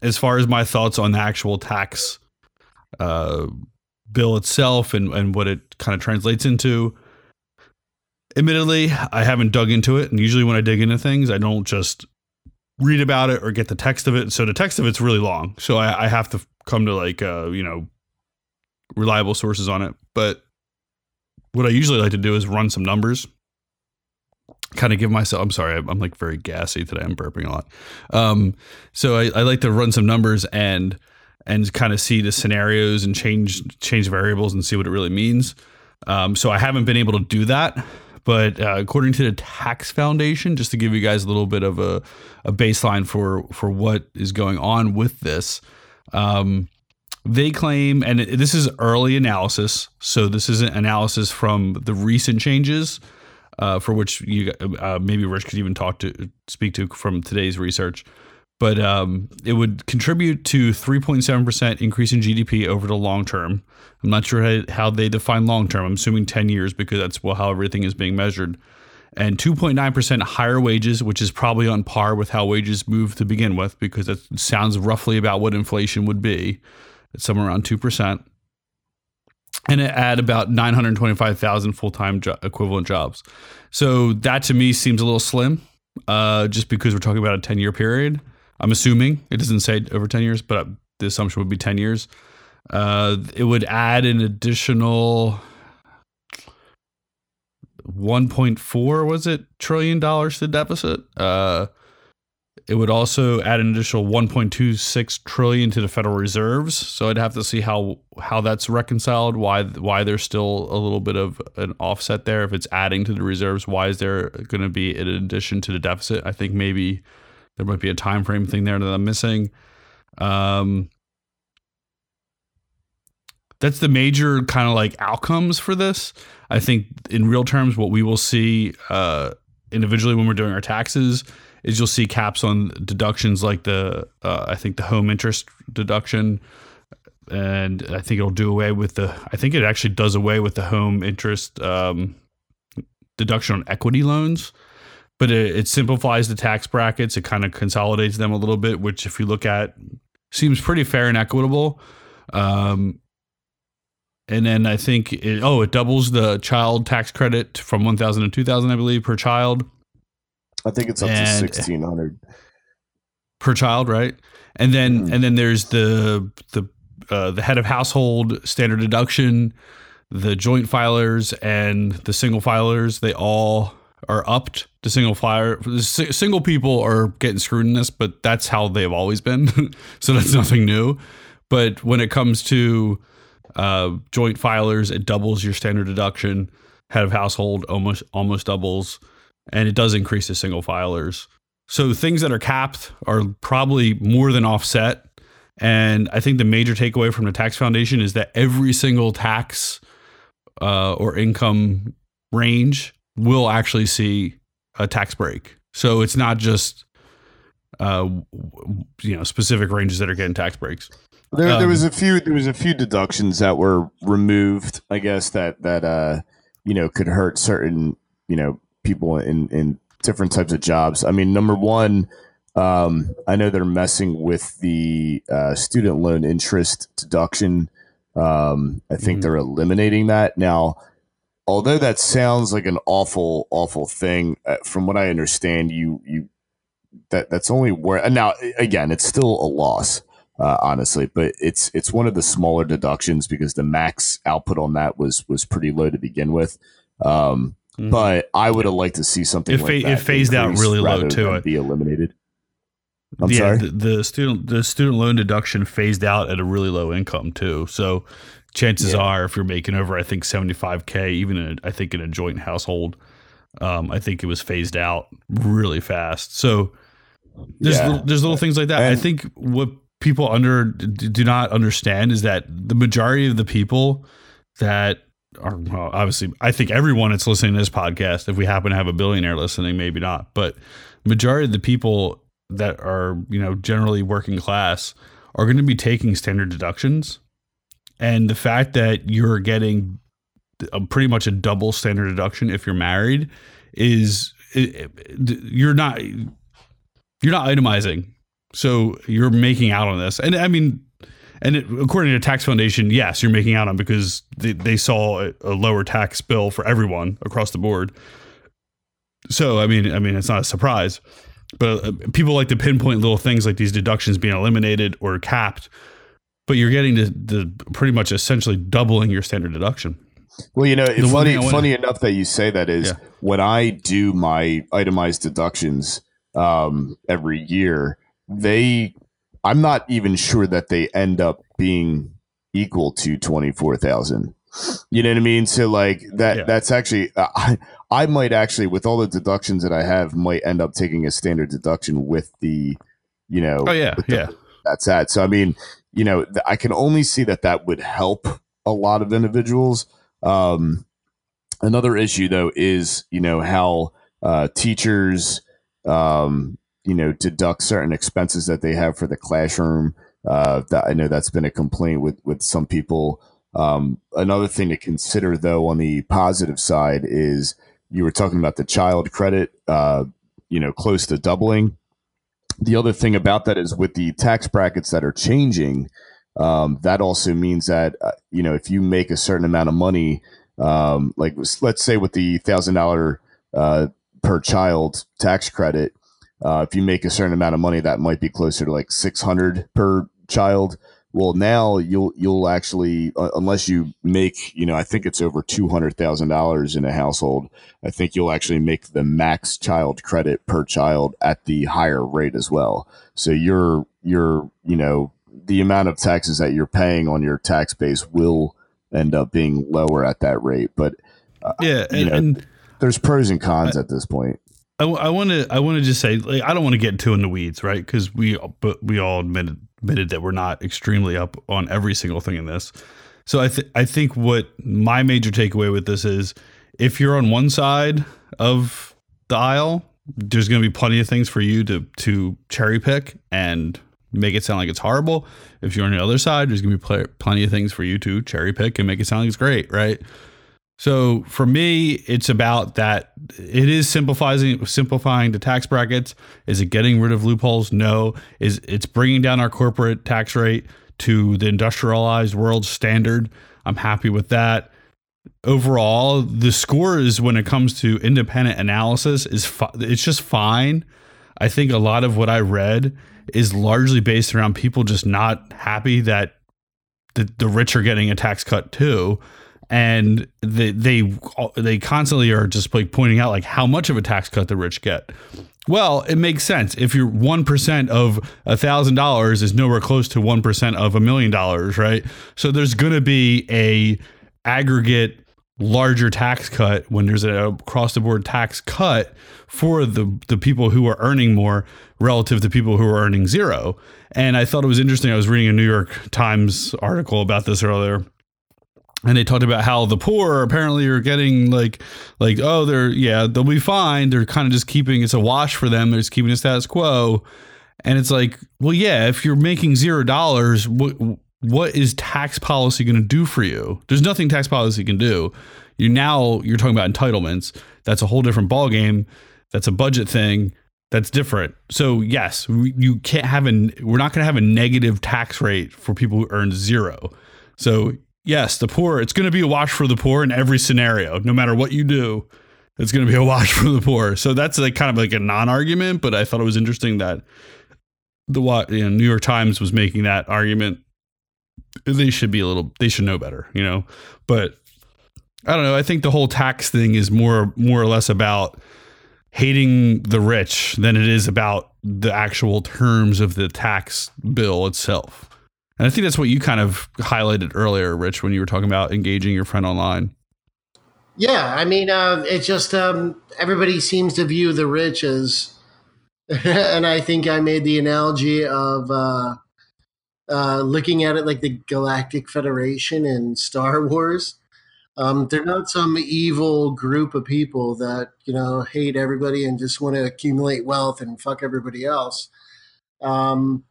as far as my thoughts on the actual tax uh, bill itself and, and what it kind of translates into, admittedly, I haven't dug into it. And usually when I dig into things, I don't just read about it or get the text of it. So the text of it's really long. So I, I have to come to like, uh, you know, reliable sources on it. But what I usually like to do is run some numbers kind of give myself i'm sorry i'm like very gassy today i'm burping a lot. Um, so I, I, like to run some numbers and and kind of see the scenarios and change change variables and see what it really means. Um, so i haven't been able to do that but uh, according to the tax foundation just to give you guys a little bit of a, a baseline for for what is going on with this um, they claim and this is early analysis so this isn't analysis from the recent changes uh, for which you uh, maybe Rich could even talk to speak to from today's research. But um, it would contribute to 3.7% increase in GDP over the long term. I'm not sure how they define long term. I'm assuming 10 years because that's how everything is being measured. And 2.9% higher wages, which is probably on par with how wages move to begin with, because that sounds roughly about what inflation would be. It's somewhere around 2% and it add about 925,000 full-time jo- equivalent jobs. So that to me seems a little slim, uh, just because we're talking about a 10-year period. I'm assuming it doesn't say over 10 years, but the assumption would be 10 years. Uh, it would add an additional 1.4 was it trillion dollars to deficit. Uh, it would also add an additional 1.26 trillion to the Federal Reserves. So I'd have to see how how that's reconciled. Why why there's still a little bit of an offset there. If it's adding to the reserves, why is there going to be an addition to the deficit? I think maybe there might be a time frame thing there that I'm missing. Um, that's the major kind of like outcomes for this. I think in real terms, what we will see uh, individually when we're doing our taxes is you'll see caps on deductions like the uh, I think the home interest deduction, and I think it'll do away with the I think it actually does away with the home interest um, deduction on equity loans. But it, it simplifies the tax brackets. It kind of consolidates them a little bit, which, if you look at, seems pretty fair and equitable. Um, and then I think it, oh, it doubles the child tax credit from one thousand to two thousand, I believe, per child. I think it's up and, to sixteen hundred per child, right? And then mm-hmm. and then there's the the uh, the head of household standard deduction, the joint filers and the single filers. They all are upped to single flyer. Single people are getting screwed in this, but that's how they've always been. so that's nothing new. But when it comes to uh, joint filers, it doubles your standard deduction. Head of household almost almost doubles, and it does increase the single filers. So things that are capped are probably more than offset. And I think the major takeaway from the tax foundation is that every single tax uh, or income range will actually see a tax break. So it's not just uh, you know specific ranges that are getting tax breaks. There, Um, there was a few. There was a few deductions that were removed. I guess that that uh, you know could hurt certain you know people in in different types of jobs. I mean, number one, um, I know they're messing with the uh, student loan interest deduction. Um, I think Mhm. they're eliminating that now. Although that sounds like an awful, awful thing, uh, from what I understand, you you that that's only where now again, it's still a loss uh, honestly. But it's it's one of the smaller deductions because the max output on that was was pretty low to begin with. Um, Mhm. But I would have liked to see something. It like fa- it phased out really low, too. than Be eliminated. I'm yeah, sorry. The, the student the student loan deduction phased out at a really low income too. So chances Yeah. are, if you're making over, I think 75k, even in a, I think in a joint household, um, I think it was phased out really fast. So there's Yeah. little, there's little things like that. I think what people under do not understand is that the majority of the people that well, obviously I think everyone that's listening to this podcast, if we happen to have a billionaire listening, maybe not, but majority of the people that are you know generally working class are going to be taking standard deductions, and the fact that you're getting a, pretty much a double standard deduction if you're married is it, it- you're not you're not itemizing, so you're making out on this, and I mean. And it, according to Tax Foundation, yes, you're making out on because they, they saw a, a lower tax bill for everyone across the board. So I mean, I mean, it's not a surprise, but uh, people like to pinpoint little things like these deductions being eliminated or capped. But you're getting to the pretty much essentially doubling your standard deduction. Well, you know, The one funny, funny enough that you say that is Yeah. when I do my itemized deductions um, every year, they, I'm not even sure that they end up being equal to twenty four thousand. You know what I mean? So like that, Yeah. that's actually, uh, I, I might actually, with all the deductions that I have, might end up taking a standard deduction with the, you know, Oh yeah, the- yeah. that's that. So I mean, you know, th- I can only see that that would help a lot of individuals. Um, another issue though is you know how uh, teachers, um, you know, deduct certain expenses that they have for the classroom. Uh, that I know that's been a complaint with with some people. Um, another thing to consider though on the positive side is you were talking about the child credit. Uh, you know, close to doubling the other thing about that is with the tax brackets that are changing, um, that also means that uh, you know if you make a certain amount of money, um, like let's say with the thousand uh, per child tax credit, uh, if you make a certain amount of money, that might be closer to like six hundred per child. Well, now you'll you'll actually uh, unless you make you know I think it's over two hundred thousand dollars in a household. I think you'll actually make the max child credit per child at the higher rate as well. So your your you know the amount of taxes that you're paying on your tax base will end up being lower at that rate. But Yeah, you know, and there's pros and cons at this point. I, want to I want to just say like, I don't want to get too in the weeds, right? Because we but we all admitted admitted that we're not extremely up on every single thing in this. So I th- I think what my major takeaway with this is if you're on one side of the aisle, there's going to be plenty of things for you to to cherry pick and make it sound like it's horrible. If you're on the other side, there's going to be pl- plenty of things for you to cherry pick and make it sound like it's great, right? So for me, it's about that. It is simplifying simplifying the tax brackets. Is it getting rid of loopholes? No. Is it's bringing down our corporate tax rate to the industrialized world standard? I'm happy with that. Overall, the scores when it comes to independent analysis is fi- it's just fine. I think a lot of what I read is largely based around people just not happy that the, the rich are getting a tax cut too and they they they constantly are just like pointing out like how much of a tax cut the rich get. Well, it makes sense if you're one percent of a thousand dollars is nowhere close to one percent of a million dollars, right? So there's going to be a aggregate larger tax cut when there's a across the board tax cut for the the people who are earning more relative to people who are earning zero. And I thought it was interesting. I was reading a New York Times article about this earlier and they talked about how the poor apparently are getting like like oh they're yeah they'll be fine. They're kind of just keeping it's a wash for them. They're just keeping the status quo. And it's like well yeah if you're making zero dollars what what is tax policy going to do for you? There's nothing tax policy can do. You now you're talking about entitlements. That's a whole different ball game that's a budget thing. That's different. So yes we, you can't have a we're not going to have a negative tax rate for people who earn zero. So yes, the poor, it's going to be a wash for the poor in every scenario. No matter what you do, it's going to be a wash for the poor. So that's like kind of like a non argument, but I thought it was interesting that the you know, New York Times was making that argument. They should be a little, they should know better, you know? But I don't know. I think the whole tax thing is more, more or less about hating the rich than it is about the actual terms of the tax bill itself. And I think that's what you kind of highlighted earlier, Rich, when you were talking about engaging your friend online. Yeah, I mean, uh, it's just um, everybody seems to view the rich as, and I think I made the analogy of uh, uh, looking at it like the Galactic Federation in Star Wars. Um, they're not some evil group of people that you know hate everybody and just want to accumulate wealth and fuck everybody else. Um,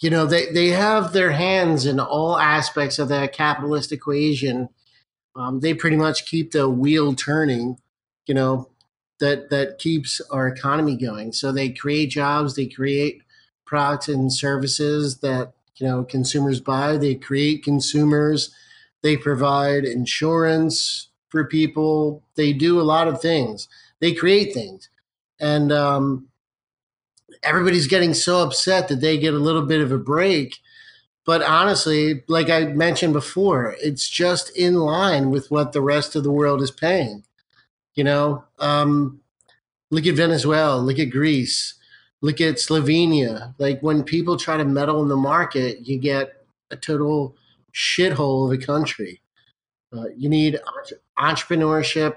you know they, they have their hands in all aspects of that capitalist equation. Um, they pretty much keep the wheel turning you know that that keeps our economy going. So they create jobs they create products and services that you know consumers buy they create consumers they provide insurance for people they do a lot of things they create things. And um, everybody's getting so upset that they get a little bit of a break. But honestly, like I mentioned before, it's just in line with what the rest of the world is paying. You know, um, look at Venezuela, look at Greece, look at Slovenia. Like when people try to meddle in the market, you get a total shithole of a country. Uh, you need entrepreneurship,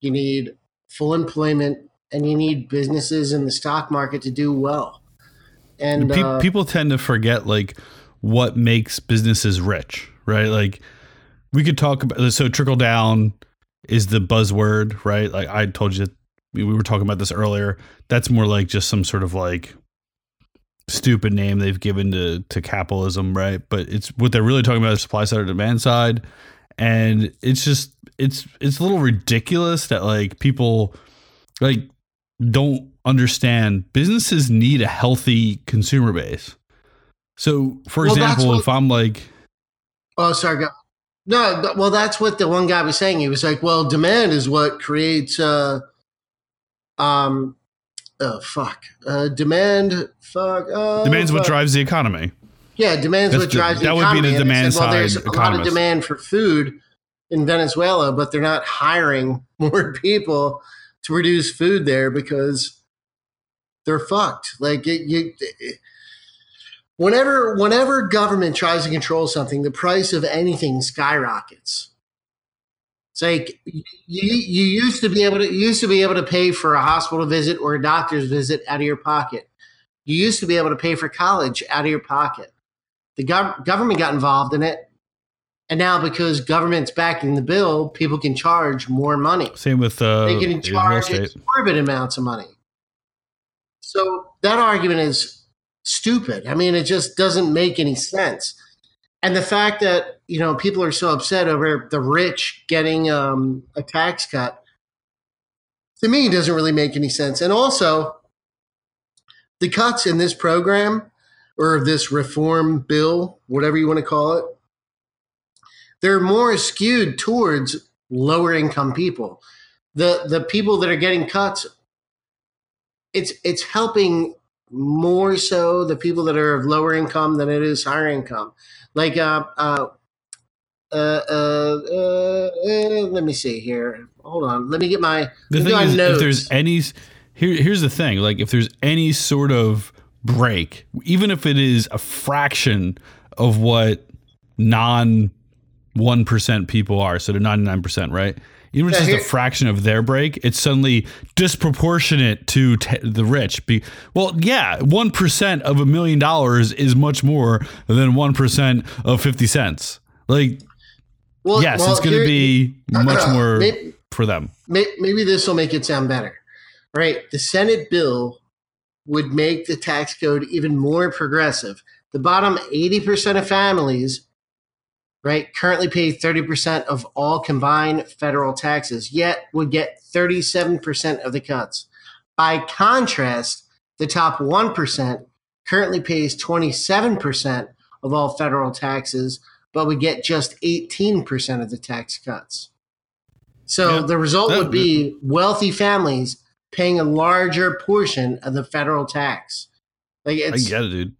you need full employment, and you need businesses in the stock market to do well. And Pe- uh, people tend to forget like what makes businesses rich, right? Like we could talk about so trickle down is the buzzword, right? Like I told you we were talking about this earlier. That's more like just some sort of like stupid name they've given to to capitalism, right? But it's what they're really talking about is supply side or demand side. And it's just it's it's a little ridiculous that like people like don't understand businesses need a healthy consumer base. So, for well, example, what, if I'm like, oh, sorry, no, well, that's what the one guy was saying. He was like, well, demand is what creates, uh, um, oh, fuck, uh, demand, fuck, uh, demand's fuck. what drives the economy. Yeah, demand's That's what drives the, the economy. That would be the demand said, well, There's a lot of demand for food in Venezuela, but they're not hiring more people to produce food there because they're fucked. Like it, you, it, whenever whenever government tries to control something, the price of anything skyrockets. It's like you, you used to be able to used to be able to pay for a hospital visit or a doctor's visit out of your pocket. You used to be able to pay for college out of your pocket. The gov- government got involved in it and now because government's backing the bill, people can charge more money. Same with uh, they can charge exorbitant amounts of money. So that argument is stupid. I mean, it just doesn't make any sense. And the fact that you know people are so upset over the rich getting um, a tax cut to me doesn't really make any sense. And also, the cuts in this program or this reform bill, whatever you want to call it, they're more skewed towards lower income people. The the people that are getting cuts, it's it's helping more so the people that are of lower income than it is higher income. Like uh, uh, uh, uh, uh, uh, let me see here. Hold on. Let me get my. The thing is, notes. if there's any, here, here's the thing: like, if there's any sort of break, even if it is a fraction of what non one percent people are, so they're ninety nine percent, right? Even if it's Yeah, just a fraction of their break, it's suddenly disproportionate to t- the rich. Be well, yeah, one percent of a million dollars is much more than one percent of fifty cents. Like, well, yes, well, it's going to be much more Maybe, for them. may- maybe this will make it sound better. Right. The Senate bill would make the tax code even more progressive. The bottom 80% of families, right, currently pay 30% of all combined federal taxes, yet would get 37% of the cuts. By contrast, the top 1% currently pays 27% of all federal taxes, but would get just 18% of the tax cuts. So Yeah. the result would be wealthy families paying a larger portion of the federal tax. Like I get it, dude.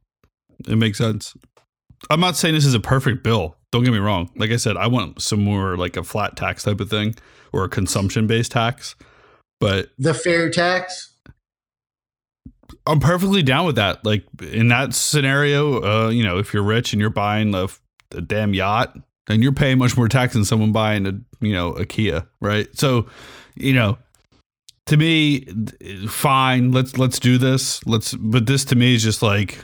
It makes sense. I'm not saying this is a perfect bill. Don't get me wrong. Like I said, I want some more like a flat tax type of thing or a consumption based tax. But the fair tax. I'm perfectly down with that. Like in that scenario, uh, you know, if you're rich and you're buying a, a damn yacht, then you're paying much more tax than someone buying a, you know, a Kia, right? So, you know, to me, fine. Let's let's do this. Let's. But this to me is just like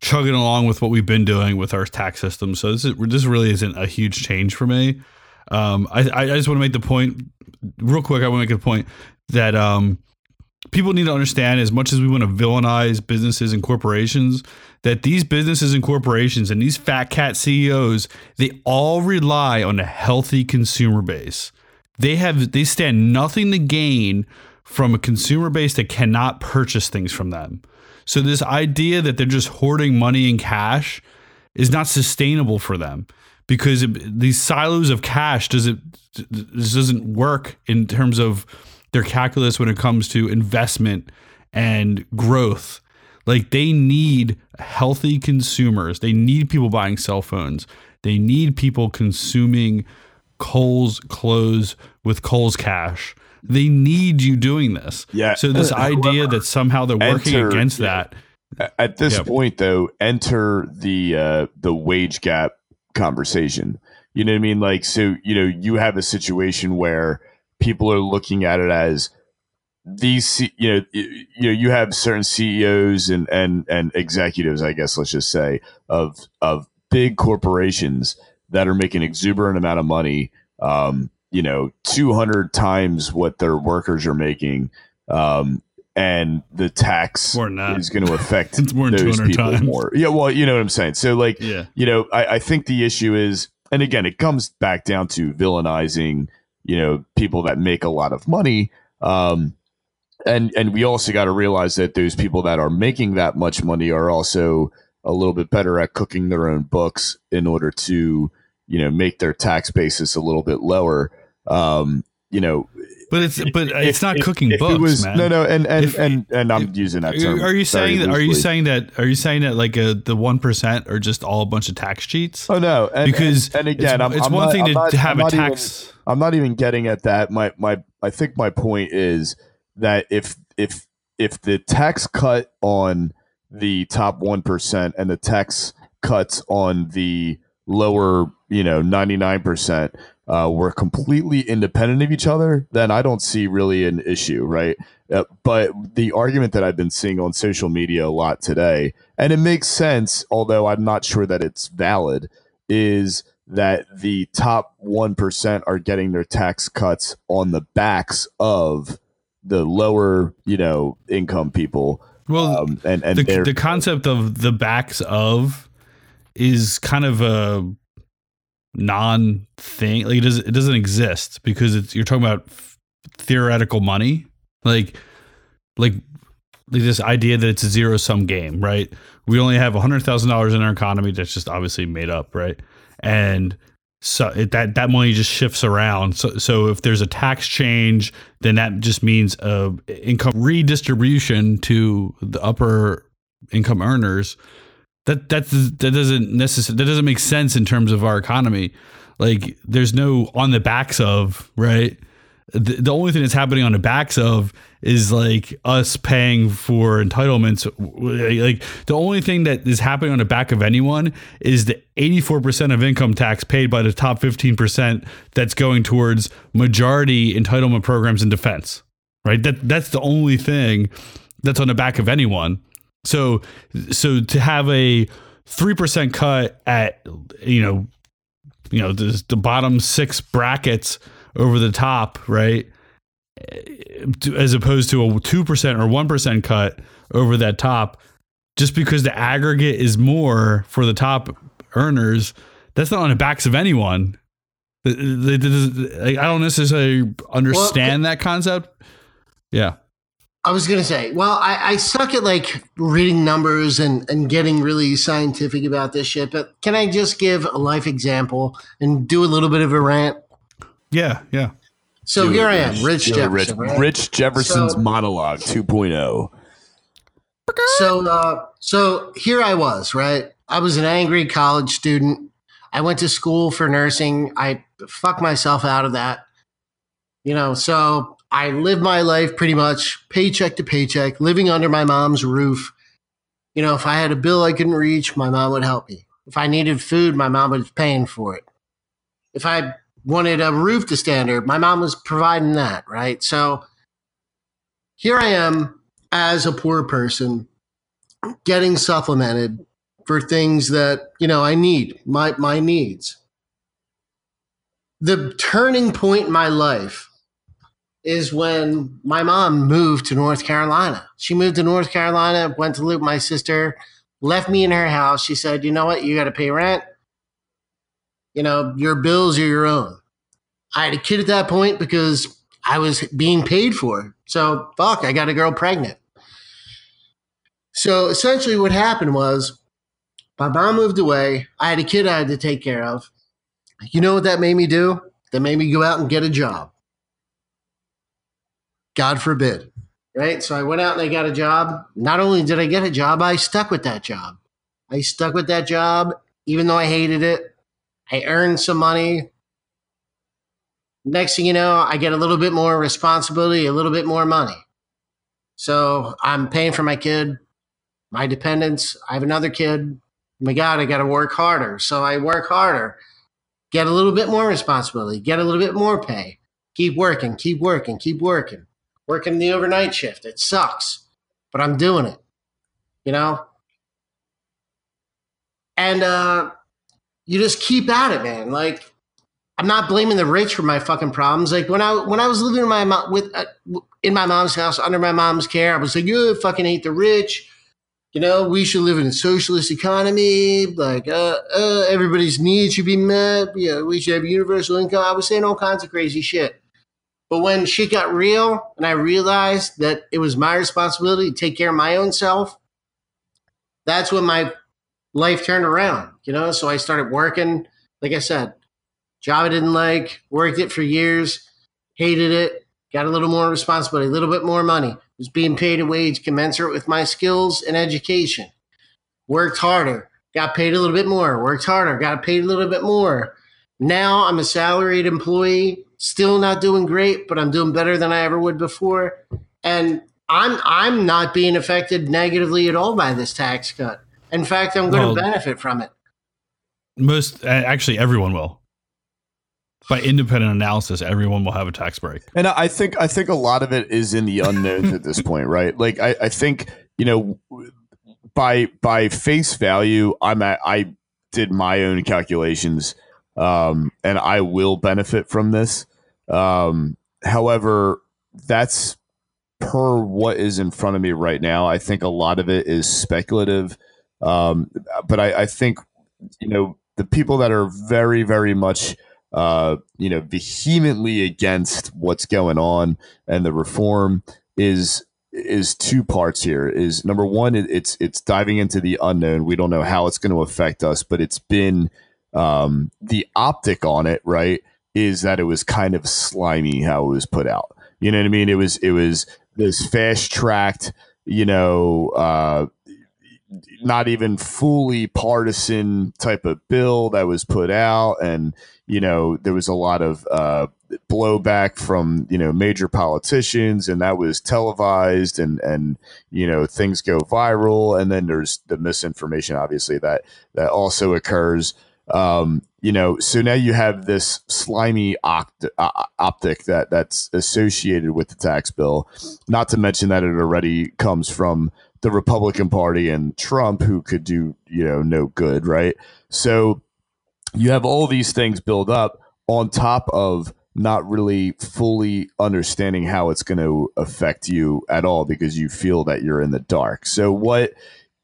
chugging along with what we've been doing with our tax system. So this is, this really isn't a huge change for me. Um, I I just want to make the point real quick. I want to make a point that um, people need to understand as much as we want to villainize businesses and corporations that these businesses and corporations and these fat cat CEOs they all rely on a healthy consumer base. They have they stand nothing to gain from a consumer base that cannot purchase things from them. So this idea that they're just hoarding money and cash is not sustainable for them because it, these silos of cash doesn't this doesn't work in terms of their calculus when it comes to investment and growth. Like they need healthy consumers. They need people buying cell phones. They need people consuming Kohl's clothes with Kohl's cash. They need you doing this. Yeah. So this idea that somehow they're working enter- against that. At this Yep. point, though, enter the uh, the wage gap conversation. You know what I mean? Like, so you know, you have a situation where people are looking at it as these, you know, you know, you have certain CEOs and and and executives, I guess, let's just say, of of big corporations that are making exuberant amount of money. Um, you know, two hundred times what their workers are making. Um, and the tax More than that. is going to affect It's more than those people times. more. Yeah, well, you know what I'm saying. So, like, Yeah. you know, I, I think the issue is, and again, it comes back down to villainizing, you know, people that make a lot of money. Um, and and we also got to realize that those people that are making that much money are also a little bit better at cooking their own books in order to, you know, make their tax basis a little bit lower. Um, you know, But it's but it's not if- cooking if books, was- man. No, no, and and If- and and I'm if- using that term. Are you saying that? Are you saying that? Are you saying that like a, the one percent are just all a bunch of tax cheats? Oh no, and, because and, and again, it's, I'm, it's I'm one not- thing to, not- to have I'm a not even- tax. I'm not even getting at that. My my I think my point is that if if if the tax cut on the top one percent and the tax cuts on the lower, you know, ninety nine percent uh, were completely independent of each other, then I don't see really an issue, right? Uh, but the argument that I've been seeing on social media a lot today, and it makes sense, although I'm not sure that it's valid, is that the top 1% are getting their tax cuts on the backs of the lower, you know, income people. Well, Um, and and the, the concept of the backs of is kind of a non thing. Like it doesn't it doesn't exist because it's you're talking about theoretical money, like like like this idea that it's a zero sum game, right? We only have hundred thousand dollars in our economy that's just obviously made up, right? And so it, that that money just shifts around. So so if there's a tax change, then that just means a income redistribution to the upper income earners. That that that doesn't necessarily that doesn't make sense in terms of our economy. like there's no on the backs of right? The, the only thing that's happening on the backs of is like us paying for entitlements. Like the only thing that is happening on the back of anyone is the 84% of income tax paid by the top 15% that's going towards majority entitlement programs in defense right? That that's the only thing that's on the back of anyone so so to have a 3% cut at you know you know the, the bottom six brackets over the top, right? As opposed to a 2% or 1% cut over that top, just because the aggregate is more for the top earners, that's not on the backs of anyone. I don't necessarily understand well, that concept. Yeah. I was going to say, well, I, I, suck at like reading numbers and, and getting really scientific about this shit, but can I just give a life example and do a little bit of a rant? Yeah, yeah. So do here I am, Rich Jefferson. Rich, right? Rich Jefferson's so, monologue 2.0. So, uh, so here I was, right? I was an angry college student. I went to school for nursing. I fucked myself out of that. You know, so I lived my life pretty much paycheck to paycheck, living under my mom's roof. You know, if I had a bill I couldn't reach, my mom would help me. If I needed food, my mom was paying for it. If I wanted a roof to stand under. My mom was providing that, right? So here I am as a poor person getting supplemented for things that, you know, I need, my my needs. The turning point in my life is when my mom moved to North Carolina. She moved to North Carolina, went to live with my sister, left me in her house. She said, "You know what? You got to pay rent you know, your bills are your own. I had a kid at that point because I was being paid for. So fuck, I got a girl pregnant. So essentially what happened was my mom moved away. I had a kid I had to take care of. You know what that made me do? That made me go out and get a job. God forbid. Right? So I went out and I got a job. Not only did I get a job, I stuck with that job. I stuck with that job even though I hated it. I earned some money. Next thing you know, I get a little bit more responsibility, a little bit more money. So I'm paying for my kid, my dependents. I have another kid. Oh my God, I got to work harder. So I work harder, get a little bit more responsibility, get a little bit more pay, keep working, keep working, keep working, working the overnight shift. It sucks, but I'm doing it, you know? And uh, you just keep at it, man. Like I'm not blaming the rich for my fucking problems. Like when I when I was living in my mom with uh, in my mom's house under my mom's care, I was like, you fucking hate the rich. You know, we should live in a socialist economy. Like, uh, uh, everybody's needs should be met. Yeah, we should have universal income. I was saying all kinds of crazy shit. But when shit got real, and I realized that it was my responsibility to take care of my own self, that's when my life turned around, you know? So I started working, like I said, job I didn't like, worked it for years, hated it, got a little more responsibility, a little bit more money, was being paid a wage commensurate with my skills and education, worked harder, got paid a little bit more, worked harder, got paid a little bit more. Now I'm a salaried employee, still not doing great, but I'm doing better than I ever would before. And I'm I'm not being affected negatively at all by this tax cut. In fact, I'm going well, to benefit from it. Most actually, everyone will. By independent analysis, everyone will have a tax break. And I think I think a lot of it is in the unknowns at this point, right? Like I, I think you know by by face value, I'm at, I did my own calculations, um, and I will benefit from this. Um, however, that's per what is in front of me right now. I think a lot of it is speculative um, but I, I, think you know the people that are very very much uh, you know vehemently against what's going on and the reform is is two parts here is number one it's it's diving into the unknown we don't know how it's going to affect us but it's been um, the optic on it right is that it was kind of slimy how it was put out. You know what i mean? It was it was this fast tracked you know uh, not even fully partisan type of bill that was put out, and you know there was a lot of uh, blowback from you know major politicians, and that was televised, and and you know things go viral, and then there's the misinformation, obviously that that also occurs. Um, you know, so now you have this slimy opt- uh, optic that that's associated with the tax bill. Not to mention that it already comes from the Republican Party and Trump, who could do you know no good, right? So you have all these things build up on top of not really fully understanding how it's going to affect you at all because you feel that you're in the dark. So what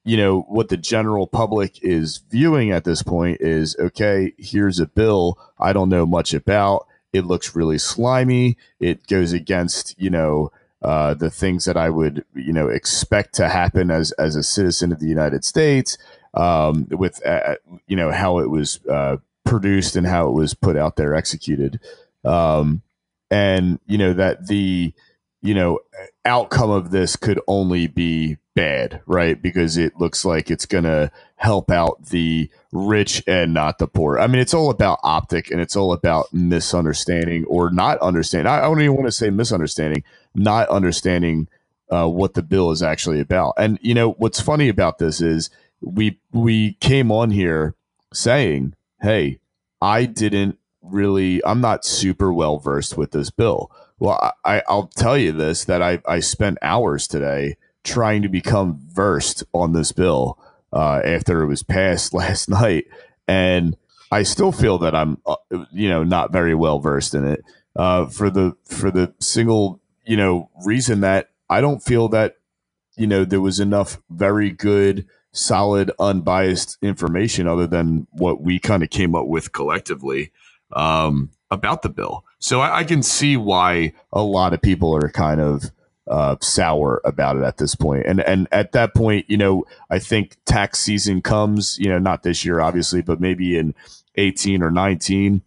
you know what the general public is viewing at this point is okay, here's a bill I don't know much about. It looks really slimy. It goes against, you know, uh, the things that I would, you know, expect to happen as as a citizen of the United States, um, with uh, you know how it was uh, produced and how it was put out there, executed, um, and you know that the you know outcome of this could only be bad, right? Because it looks like it's going to help out the rich and not the poor. I mean, it's all about optic and it's all about misunderstanding or not understanding. I don't even want to say misunderstanding, not understanding uh, what the bill is actually about. And you know what's funny about this is we we came on here saying, "Hey, I didn't really. I'm not super well versed with this bill." Well, I, I'll tell you this: that I I spent hours today trying to become versed on this bill uh, after it was passed last night, and I still feel that I'm, uh, you know, not very well versed in it uh, for the for the single, you know, reason that I don't feel that, you know, there was enough very good, solid, unbiased information other than what we kind of came up with collectively um, about the bill. So I, I can see why a lot of people are kind of uh, sour about it at this point. And and at that point, you know, I think tax season comes. You know, not this year, obviously, but maybe in eighteen or nineteen,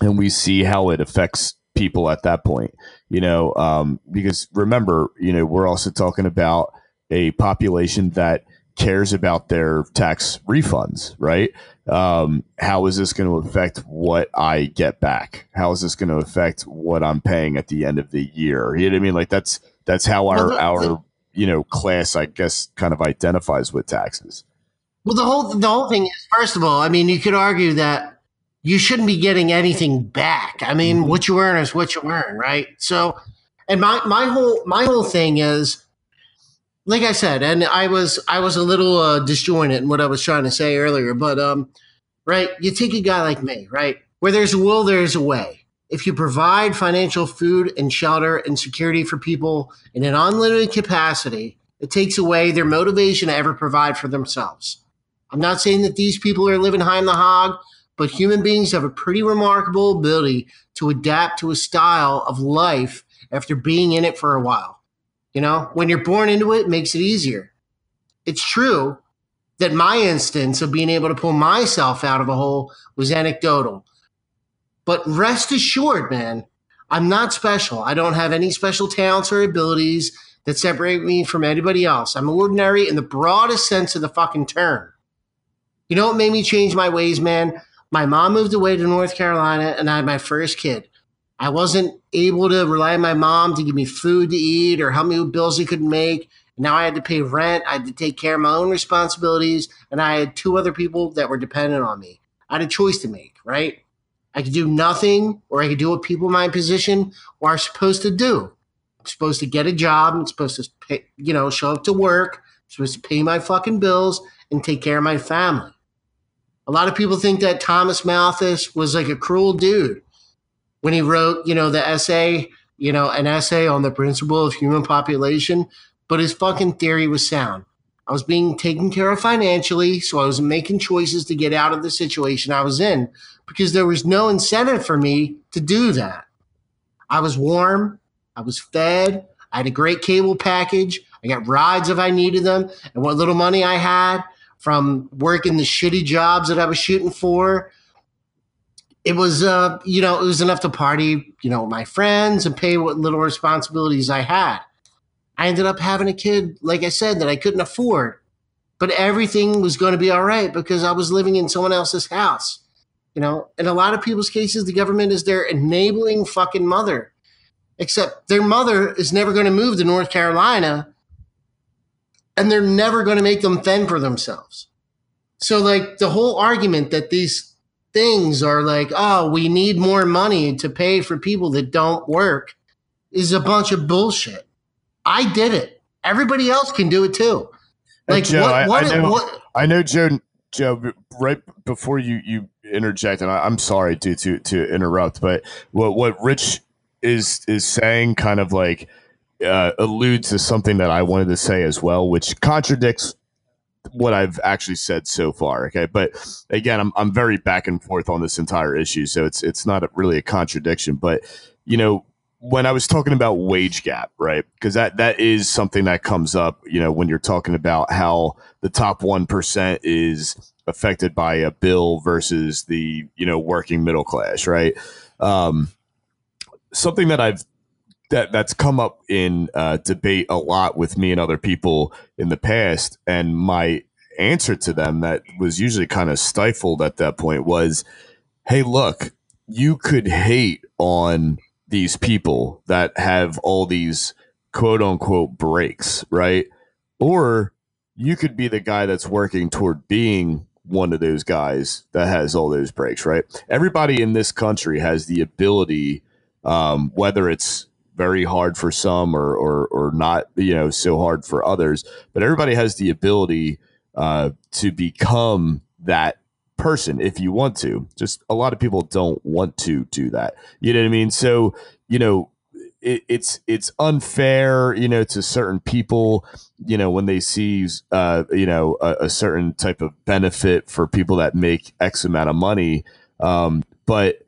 and we see how it affects people at that point. You know, um, because remember, you know, we're also talking about a population that cares about their tax refunds, right? Um, how is this going to affect what I get back? How is this going to affect what I'm paying at the end of the year? You know what I mean? Like that's that's how our well, the, our the, you know class, I guess, kind of identifies with taxes. Well, the whole the whole thing is, first of all, I mean, you could argue that you shouldn't be getting anything back. I mean, mm-hmm. what you earn is what you earn, right? So, and my my whole my whole thing is, like I said, and I was I was a little uh, disjointed in what I was trying to say earlier, but um, right, you take a guy like me, right, where there's a will, there's a way if you provide financial food and shelter and security for people in an unlimited capacity, it takes away their motivation to ever provide for themselves. I'm not saying that these people are living high in the hog, but human beings have a pretty remarkable ability to adapt to a style of life after being in it for a while. You know, when you're born into it, it makes it easier. It's true that my instance of being able to pull myself out of a hole was anecdotal. But rest assured, man, I'm not special. I don't have any special talents or abilities that separate me from anybody else. I'm ordinary in the broadest sense of the fucking term. You know what made me change my ways, man? My mom moved away to North Carolina and I had my first kid. I wasn't able to rely on my mom to give me food to eat or help me with bills I couldn't make. Now I had to pay rent. I had to take care of my own responsibilities. And I had two other people that were dependent on me. I had a choice to make, right? I could do nothing, or I could do what people in my position are supposed to do. I'm supposed to get a job. I'm supposed to, pay, you know, show up to work. I'm supposed to pay my fucking bills and take care of my family. A lot of people think that Thomas Malthus was like a cruel dude when he wrote, you know, the essay, you know, an essay on the principle of human population, but his fucking theory was sound. I was being taken care of financially, so I was making choices to get out of the situation I was in because there was no incentive for me to do that. I was warm, I was fed, I had a great cable package, I got rides if I needed them, and what little money I had from working the shitty jobs that I was shooting for. It was, uh, you know, it was enough to party, you know, with my friends and pay what little responsibilities I had. I ended up having a kid, like I said, that I couldn't afford but everything was going to be all right because I was living in someone else's house. You know, in a lot of people's cases, the government is their enabling fucking mother, except their mother is never going to move to North Carolina and they're never going to make them fend for themselves. So, like, the whole argument that these things are like, oh, we need more money to pay for people that don't work is a bunch of bullshit. I did it. Everybody else can do it too. Hey, Like, Joe, what, I- I know- what, I know Joe. Joe, right before you you interject, and I, I'm sorry to to to interrupt, but what what Rich is is saying kind of like uh, alludes to something that I wanted to say as well, which contradicts what I've actually said so far. Okay, but again, I'm I'm very back and forth on this entire issue, so it's it's not really a contradiction. But you know, when I was talking about wage gap, right? Because that that is something that comes up. You know, when you're talking about how the top one percent is affected by a bill versus the you know working middle class, right? Um, something that I've that that's come up in uh, debate a lot with me and other people in the past, and my answer to them that was usually kind of stifled at that point was, "Hey, look, you could hate on these people that have all these quote unquote breaks, right? Or you could be the guy that's working toward being one of those guys that has all those breaks, right? Everybody in this country has the ability, um, whether it's very hard for some or, or or not, you know, so hard for others, but everybody has the ability uh, to become that person if you want to. Just a lot of people don't want to do that. You know what I mean? So you know, it, it's it's unfair, you know, to certain people, you know, when they see, uh, you know, a, a certain type of benefit for people that make X amount of money. Um, but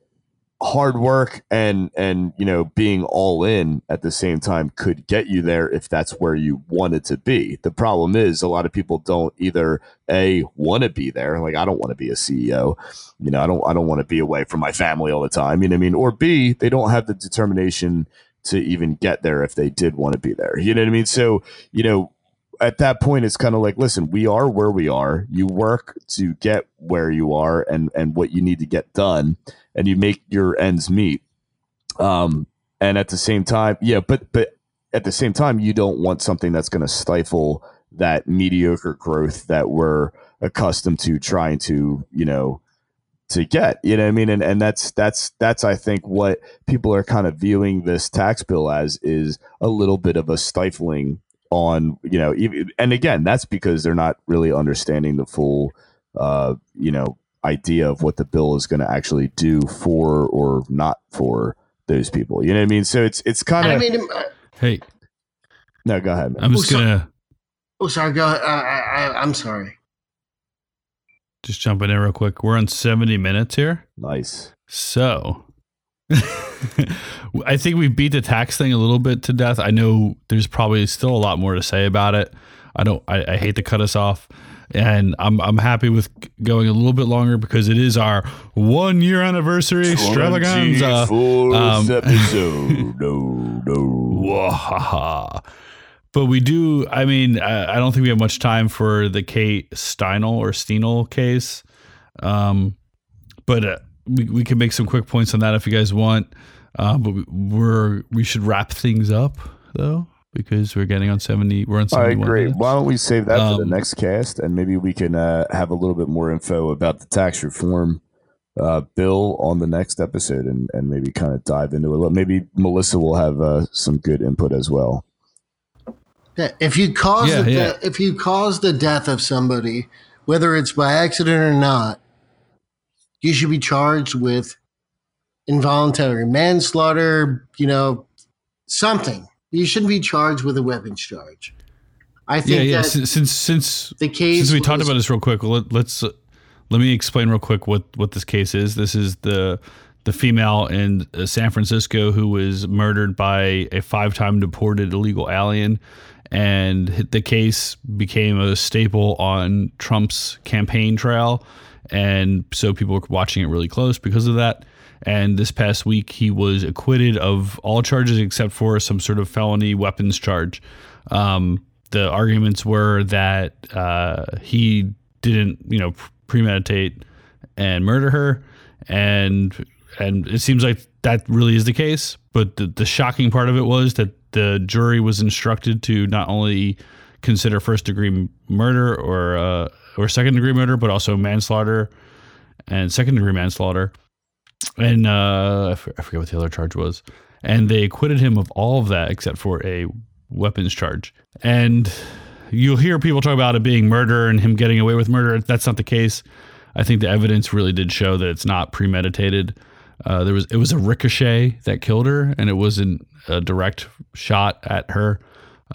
hard work and and you know being all in at the same time could get you there if that's where you wanted to be. The problem is a lot of people don't either a want to be there like i don't want to be a ceo you know i don't i don't want to be away from my family all the time you know i mean? Or b they don't have the determination to even get there if they did want to be there you know what i mean? So you know at that point it's kind of like listen we are where we are. You work to get where you are and and what you need to get done and you make your ends meet. Um and at the same time yeah but but at the same time you don't want something that's going to stifle that mediocre growth that we're accustomed to trying to you know to get you know i mean? And and that's that's that's i think what people are kind of viewing this tax bill as is a little bit of a stifling on you know even, and again that's because they're not really understanding the full uh you know idea of what the bill is going to actually do for or not for those people you know what i mean so it's it's kind I of mean, uh, Hey, no go ahead man I'm just Well, so- gonna oh, sorry, go ahead. I, I, I- I'm sorry. just jumping in real quick. We're on 70 minutes here. nice So I think we beat the tax thing a little bit to death. I know there's probably still a lot more to say about it. I don't I, I hate to cut us off. And I'm I'm happy with going a little bit longer because it is our one year anniversary extravaganza. Um, episode no no But we do. I mean, I, I don't think we have much time for the Kate Steinle or Steinel case. Um, but uh, we we can make some quick points on that if you guys want. Uh, but we, we're we should wrap things up though because we're getting on seventy. We're on All right, seventy one. great. Why don't we save that for the Um, next cast, and maybe we can uh, have a little bit more info about the tax reform uh, bill on the next episode, and, and maybe kind of dive into it. a little. Maybe Melissa will have uh, some good input as well. Yeah, if you cause Yeah, the yeah. de- if you cause the death of somebody, whether it's by accident or not, you should be charged with involuntary manslaughter. You know, something. You shouldn't be charged with a weapons charge. I think yeah. that Since since since the case since we talked about this real quick, let, let's uh, let me explain real quick what what this case is. This is the the female in uh, San Francisco who was murdered by a five time deported illegal alien, and the case became a staple on Trump's campaign trail, and so people were watching it really close because of that. And this past week, he was acquitted of all charges except for some sort of felony weapons charge. Um, the arguments were that uh, he didn't, you know, premeditate and murder her, and and it seems like that really is the case. But the, the shocking part of it was that the jury was instructed to not only consider first degree murder or uh, or second degree murder, but also manslaughter and second degree manslaughter. And uh, I forget what the other charge was. And they acquitted him of all of that except for a weapons charge. And you'll hear people talk about it being murder and him getting away with murder. That's not the case. I think the evidence really did show that it's not premeditated. Uh, there was it was a ricochet that killed her, and it wasn't a direct shot at her.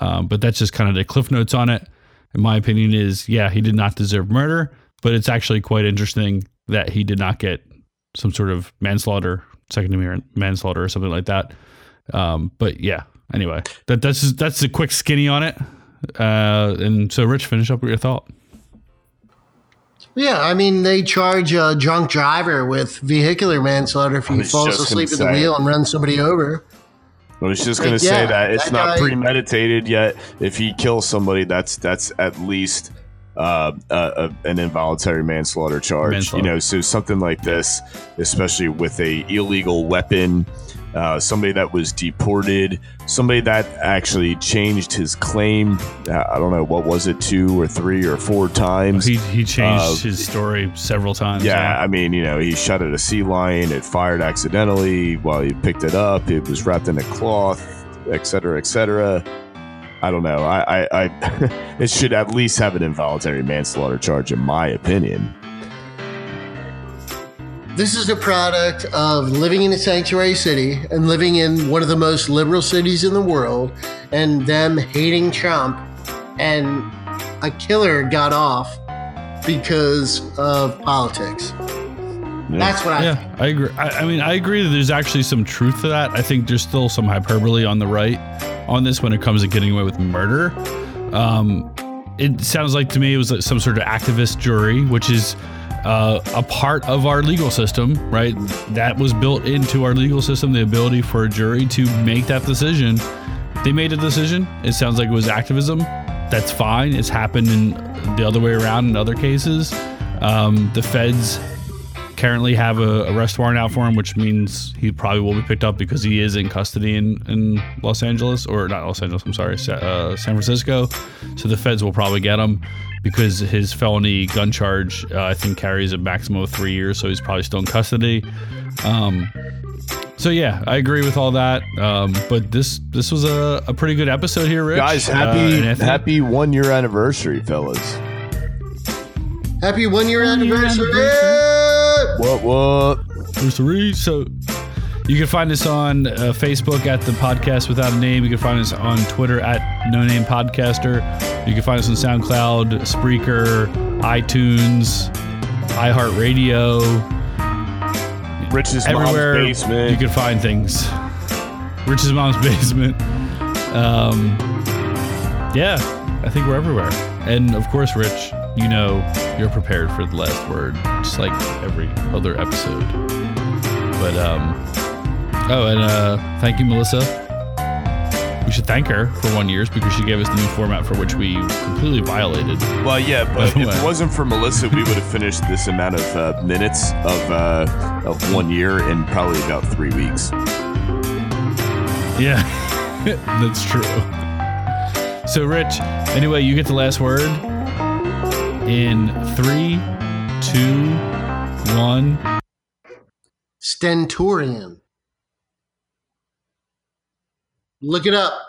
Um, but that's just kind of the cliff notes on it. In my opinion, is yeah, he did not deserve murder, but it's actually quite interesting that he did not get some sort of manslaughter, second degree manslaughter, or something like that. Um, but yeah, anyway, that that's just, that's a quick skinny on it. Uh, and so, Rich, finish up with your thought. Yeah, I mean, they charge a drunk driver with vehicular manslaughter if he falls asleep at the wheel and runs somebody over. I was just going to say that it's that not guy, premeditated yet. If he kills somebody, that's that's at least uh, uh, an involuntary manslaughter charge. Manslaughter. You know, so something like this, especially with a illegal weapon uh, somebody that was deported, somebody that actually changed his claim. Uh, I don't know what was it, two or three or four times. He he changed uh, his story several times. Yeah, yeah, I mean, you know, he shot at a sea lion. It fired accidentally while he picked it up. It was wrapped in a cloth, et cetera, et cetera. I don't know. I, I, I it should at least have an involuntary manslaughter charge, in my opinion. This is a product of living in a sanctuary city and living in one of the most liberal cities in the world and them hating Trump. And a killer got off because of politics. Yeah. That's what I yeah, think. I agree. I, I, mean, I agree that there's actually some truth to that. I think there's still some hyperbole on the right on this when it comes to getting away with murder. Um, it sounds like to me it was like some sort of activist jury, which is uh, a part of our legal system, right? That was built into our legal system, the ability for a jury to make that decision. They made a decision. It sounds like it was activism. That's fine. It's happened in the other way around in other cases. Um, the feds currently have a arrest warrant out for him, which means he probably will be picked up because he is in custody in, in Los Angeles, or not Los Angeles, I'm sorry, uh, San Francisco. So the feds will probably get him because his felony gun charge, uh, I think, carries a maximum of three years. So he's probably still in custody. Um, so yeah, I agree with all that. Um, but this this was a, a pretty good episode here, Rich. Guys, happy uh, happy one year anniversary, fellas. Happy one year anniversary. What what? Anniversary. So you can find us on uh, Facebook at the podcast without a name. You can find us on Twitter at no name podcaster. You can find us on SoundCloud, Spreaker, iTunes, iHeartRadio. Rich's everywhere mom's basement. You can find things. Rich's mom's basement. Um, yeah, I think we're everywhere. And of course, Rich, you know you're prepared for the last word, just like every other episode. But um, Oh, and uh, thank you, Melissa. We should thank her for one years because she gave us the new format for which we completely violated. Well, yeah, but if it wasn't for Melissa, we would have finished this amount of uh, minutes of uh, of one year in probably about three weeks. Yeah, that's true. So, Rich, anyway, you get the last word in three, two, one. Stentorian. Look it up.